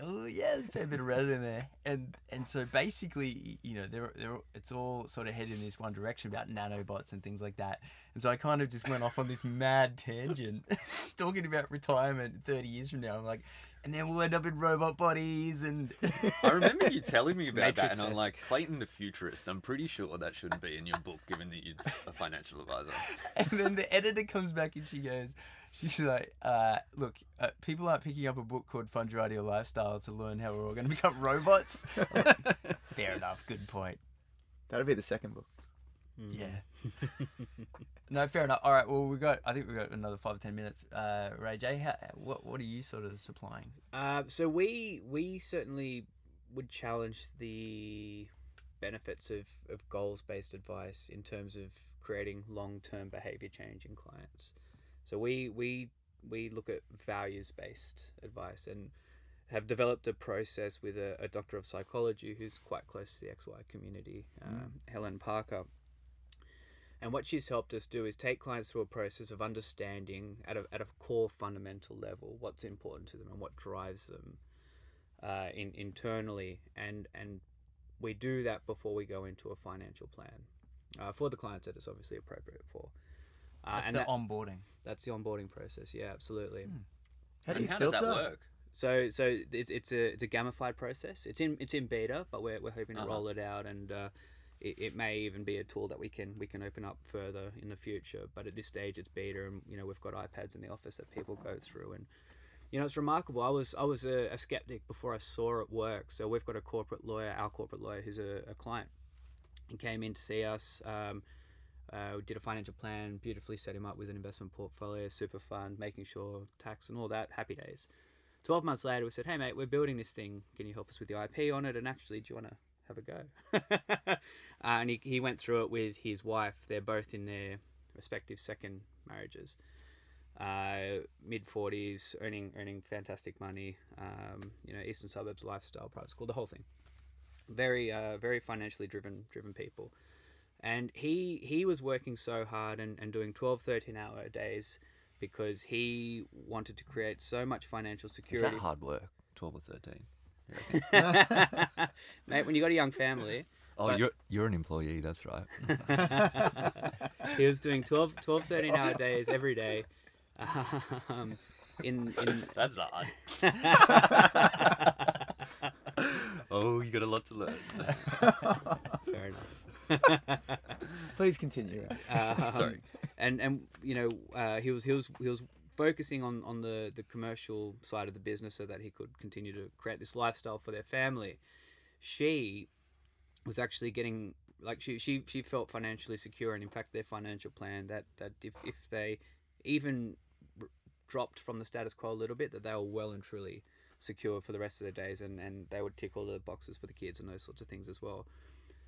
oh yeah, there's a fair bit of Reddit in there, and and so basically, you know, they're, they're, it's all sort of headed in this one direction about nanobots and things like that, and so I kind of just went off on this mad tangent, talking about retirement thirty years from now. I'm like, and then we'll end up in robot bodies, and I remember you telling me about that, and I'm like, Clayton the futurist. I'm pretty sure that shouldn't be in your book, given that you're a financial advisor. and then the editor comes back and she goes, she's like, uh, look, uh, people aren't picking up a book called Fund Your Ideal Lifestyle to learn how we're all going to become robots. Like, Fair enough. Good point. That'll be the second book. Yeah. No, fair enough. All right. Well, we got. I think we got another five or ten minutes. Uh, Ray J, how, what what are you sort of supplying? Uh, so we we certainly would challenge the benefits of, of goals based advice in terms of creating long term behavior change in clients. So we we we look at values based advice and have developed a process with a, a doctor of psychology who's quite close to the XY community, um, Helen Parker. And what she's helped us do is take clients through a process of understanding at a, at a core fundamental level what's important to them and what drives them uh, in, internally. And, and we do that before we go into a financial plan uh, for the clients that it's obviously appropriate for. Uh, That's and the that- onboarding. that's the onboarding process. Yeah, absolutely. How do you how does that work? So so it's it's a it's a gamified process. It's in it's in beta, but we're, we're hoping to Uh-huh. roll it out, and uh, it, it may even be a tool that we can we can open up further in the future. But at this stage, it's beta, and you know we've got iPads in the office that people go through, and you know it's remarkable. I was I was a, a skeptic before I saw it work. So we've got a corporate lawyer, our corporate lawyer, who's a, a client. He came in to see us. Um, uh, we did a financial plan, beautifully set him up with an investment portfolio, super fund, making sure tax and all that. Happy days. 12 months later, we said, hey, mate, we're building this thing. Can you help us with the IP on it? And actually, do you want to have a go. uh, and he, he went through it with his wife. They're both in their respective second marriages. Uh, mid 40s, earning earning fantastic money, um, you know, eastern suburbs lifestyle, private school, the whole thing. Very uh, very financially driven driven people. And he he was working so hard and, and doing 12, 13 hour days because he wanted to create so much financial security. Is security. that hard work? Twelve or thirteen? Mate, when you got a young family, Oh, But- you're you're an employee. That's right. he was doing 12, 12 13 hour days every day. Um, in in That's odd. oh, you got a lot to learn. fair enough. Please continue. Um, Sorry. And and you know uh, he was he was he was focusing on on the the commercial side of the business so that he could continue to create this lifestyle for their family. She was actually getting like she she she felt financially secure and in fact their financial plan that that if if they even dropped from the status quo a little bit that they were well and truly secure for the rest of their days and and they would tick all the boxes for the kids and those sorts of things as well.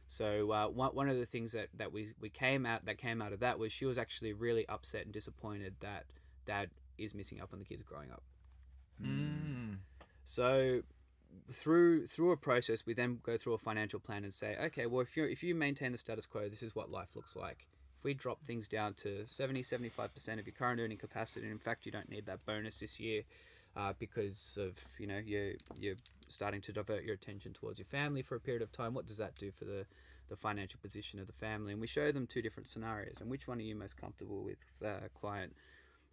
So uh, one, one of the things that, that we, we came out that came out of that was she was actually really upset and disappointed that dad is missing up on the kids are growing up. Mm. So through through a process, we then go through a financial plan and say, okay, well if you if you maintain the status quo, this is what life looks like. If we drop things down to 70, 75 percent of your current earning capacity, and in fact you don't need that bonus this year uh, because of you know you you're starting to divert your attention towards your family for a period of time. What does that do for the the financial position of the family? And we show them two different scenarios, and which one are you most comfortable with, uh, client?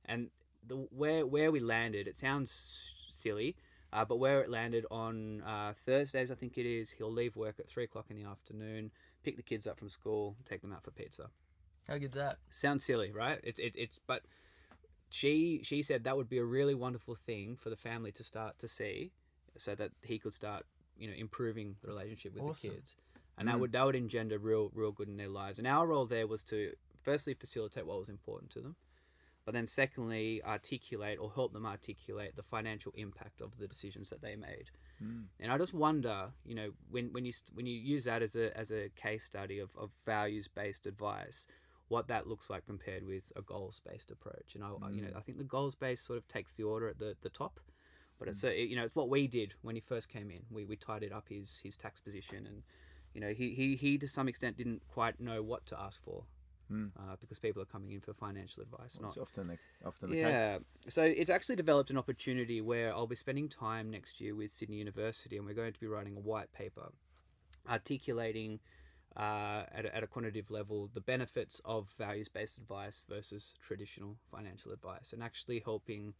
And the where where we landed, it sounds silly, uh, but where it landed on uh, Thursdays, I think it is, he'll leave work at three o'clock in the afternoon, pick the kids up from school, take them out for pizza. How good's that? Sounds silly, right? It's it, it's but she she said that would be a really wonderful thing for the family to start to see, so that he could start you know improving the relationship with Awesome. the kids, and that would that would engender real real good in their lives. And our role there was to firstly facilitate what was important to them, but then secondly articulate or help them articulate the financial impact of the decisions that they made. Hmm. And I just wonder, you know, when, when you when you use that as a as a case study of, of values based advice, what that looks like compared with a goals based approach. And I, I- you know, hmm. I think the goals based sort of takes the order at the, the top, but it's hmm. a, you know it's what we did when he first came in. We we tidied up his his tax position, and you know he he he to some extent didn't quite know what to ask for. Uh, because people are coming in for financial advice, not It's often the often the case. yeah. So it's actually developed an opportunity where I'll be spending time next year with Sydney University, and we're going to be writing a white paper articulating uh, at, a, at a quantitative level the benefits of values-based advice versus traditional financial advice, and actually helping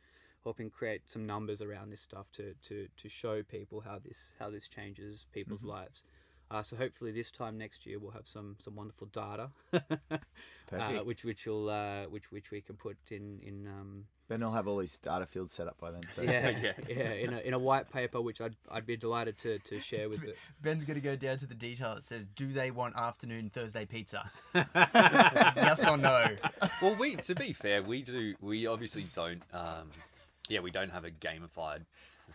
helping create some numbers around this stuff to, to, to show people how this how this changes people's lives. Uh, so hopefully this time next year we'll have some some wonderful data, uh, which which will uh, which which we can put in in um, Ben will have all his data fields set up by then. So yeah Yeah. yeah in a, in a white paper which I'd I'd be delighted to, to share with it. Ben's gonna go down to the detail. It says, "Do they want afternoon Thursday pizza? yes or no?" well, we to be fair, we do. We obviously don't. Um, yeah, we don't have a gamified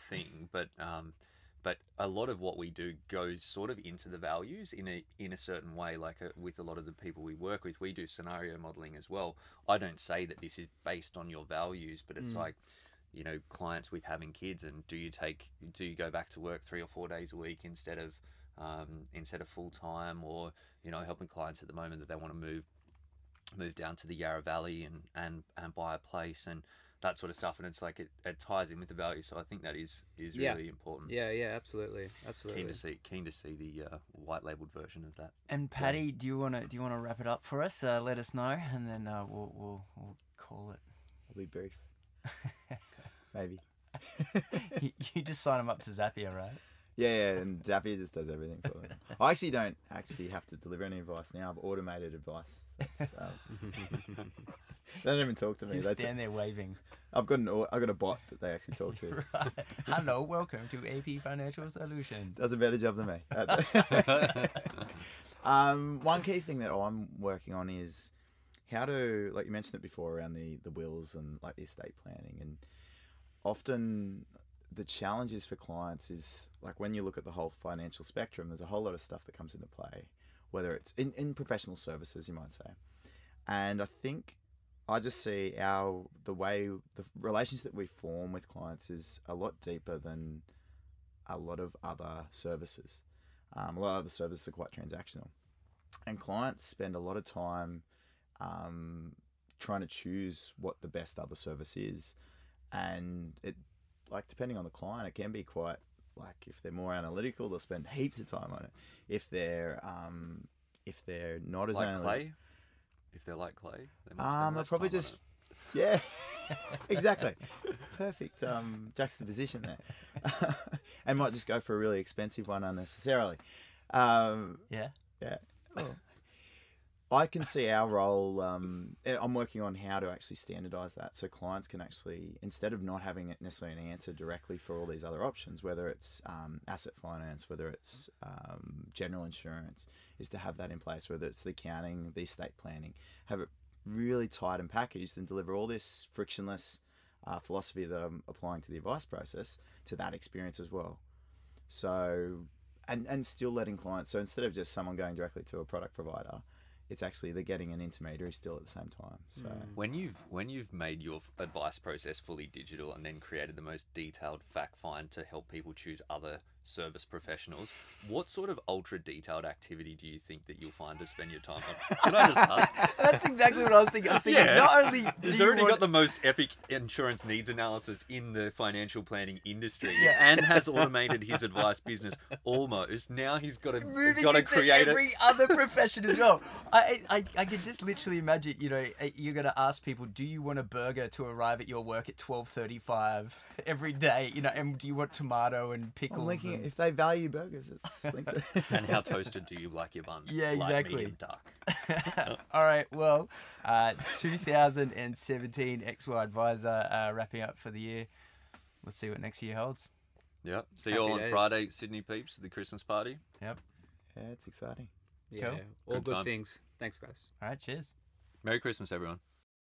thing, but um, but a lot of what we do goes sort of into the values in a in a certain way. Like uh with a lot of the people we work with, we do scenario modeling as well. I don't say that this is based on your values, but it's like you know clients with having kids and do you take do you go back to work three or four days a week instead of um, instead of full time or you know helping clients at the moment that they want to move move down to the Yarra Valley and and and buy a place and that sort of stuff and it's like it, it ties in with the value so I think that is is Yeah. really important Yeah yeah absolutely absolutely. keen to see keen to see the uh, white labeled version of that And Patty, do you wanna do you wanna wrap it up for us? Uh, let us know, and then uh, we'll, we'll we'll call it. I'll be brief. Maybe. you, you just sign them up to Zapier, right? Yeah, yeah, and Zapier just does everything for me. I actually don't actually have to deliver any advice now. I've automated advice. Um, they don't even talk to me. You They stand there waving. I've got an I've got a bot that they actually talk to. Right. Hello, welcome to AP Financial Solutions. Does a better job than me. Um, one key thing that I'm working on is how to, like you mentioned it before, around the the wills and like the estate planning, and often the challenges for clients is like when you look at the whole financial spectrum, there's a whole lot of stuff that comes into play, whether it's in, in professional services, you might say. And I think I just see our the way the relations that we form with clients is a lot deeper than a lot of other services. Um, a lot of other services are quite transactional, and clients spend a lot of time um, trying to choose what the best other service is, and it like depending on the client, it can be quite like if they're more analytical, they'll spend heaps of time on it. If they're um, if they're not as Like analytical, clay. If they're like clay, they might spend um, they'll probably time just yeah, exactly. Perfect um, juxtaposition there, and might just go for a really expensive one unnecessarily. Um, Yeah. yeah. I can see our role. Um, eh, I'm working on how to actually standardize that so clients can actually, instead of not having necessarily an answer directly for all these other options, whether it's um, asset finance, whether it's um, general insurance, is to have that in place, whether it's the accounting, the estate planning, have it really tight and packaged and deliver all this frictionless uh, philosophy that I'm applying to the advice process to that experience as well. So, and, and still letting clients, so instead of just someone going directly to a product provider, it's actually they're getting an intermediary still at the same time. So, hmm. When you've when you've made your advice process fully digital and then created the most detailed fact find to help people choose other service professionals, what sort of ultra detailed activity do you think that you'll find to spend your time on? Can I just ask? That's exactly what I was thinking. I was thinking Yeah. not only do He's already want- got the most epic insurance needs analysis in the financial planning industry Yeah. and has automated his advice business almost. Now he's got to moving got to into create a every other profession as well. I, I I could just literally imagine, you know, eh, you're gonna ask people, do you want a burger to arrive at your work at twelve thirty five every day? You know, and do you want tomato and pickles? I'm linking it. and- If they value burgers, it's linked to- and how toasted do you like your bun? Yeah, Light, exactly. medium, dark. All right, well, uh, 2017 XY Adviser uh, wrapping up for the year. Let's see what next year holds. Yep. See you all on days. Friday, Sydney peeps, the Christmas party. Yep. yeah, it's exciting. Yeah, Cool. all Good good things. Thanks, guys. All right, cheers. Merry Christmas, everyone.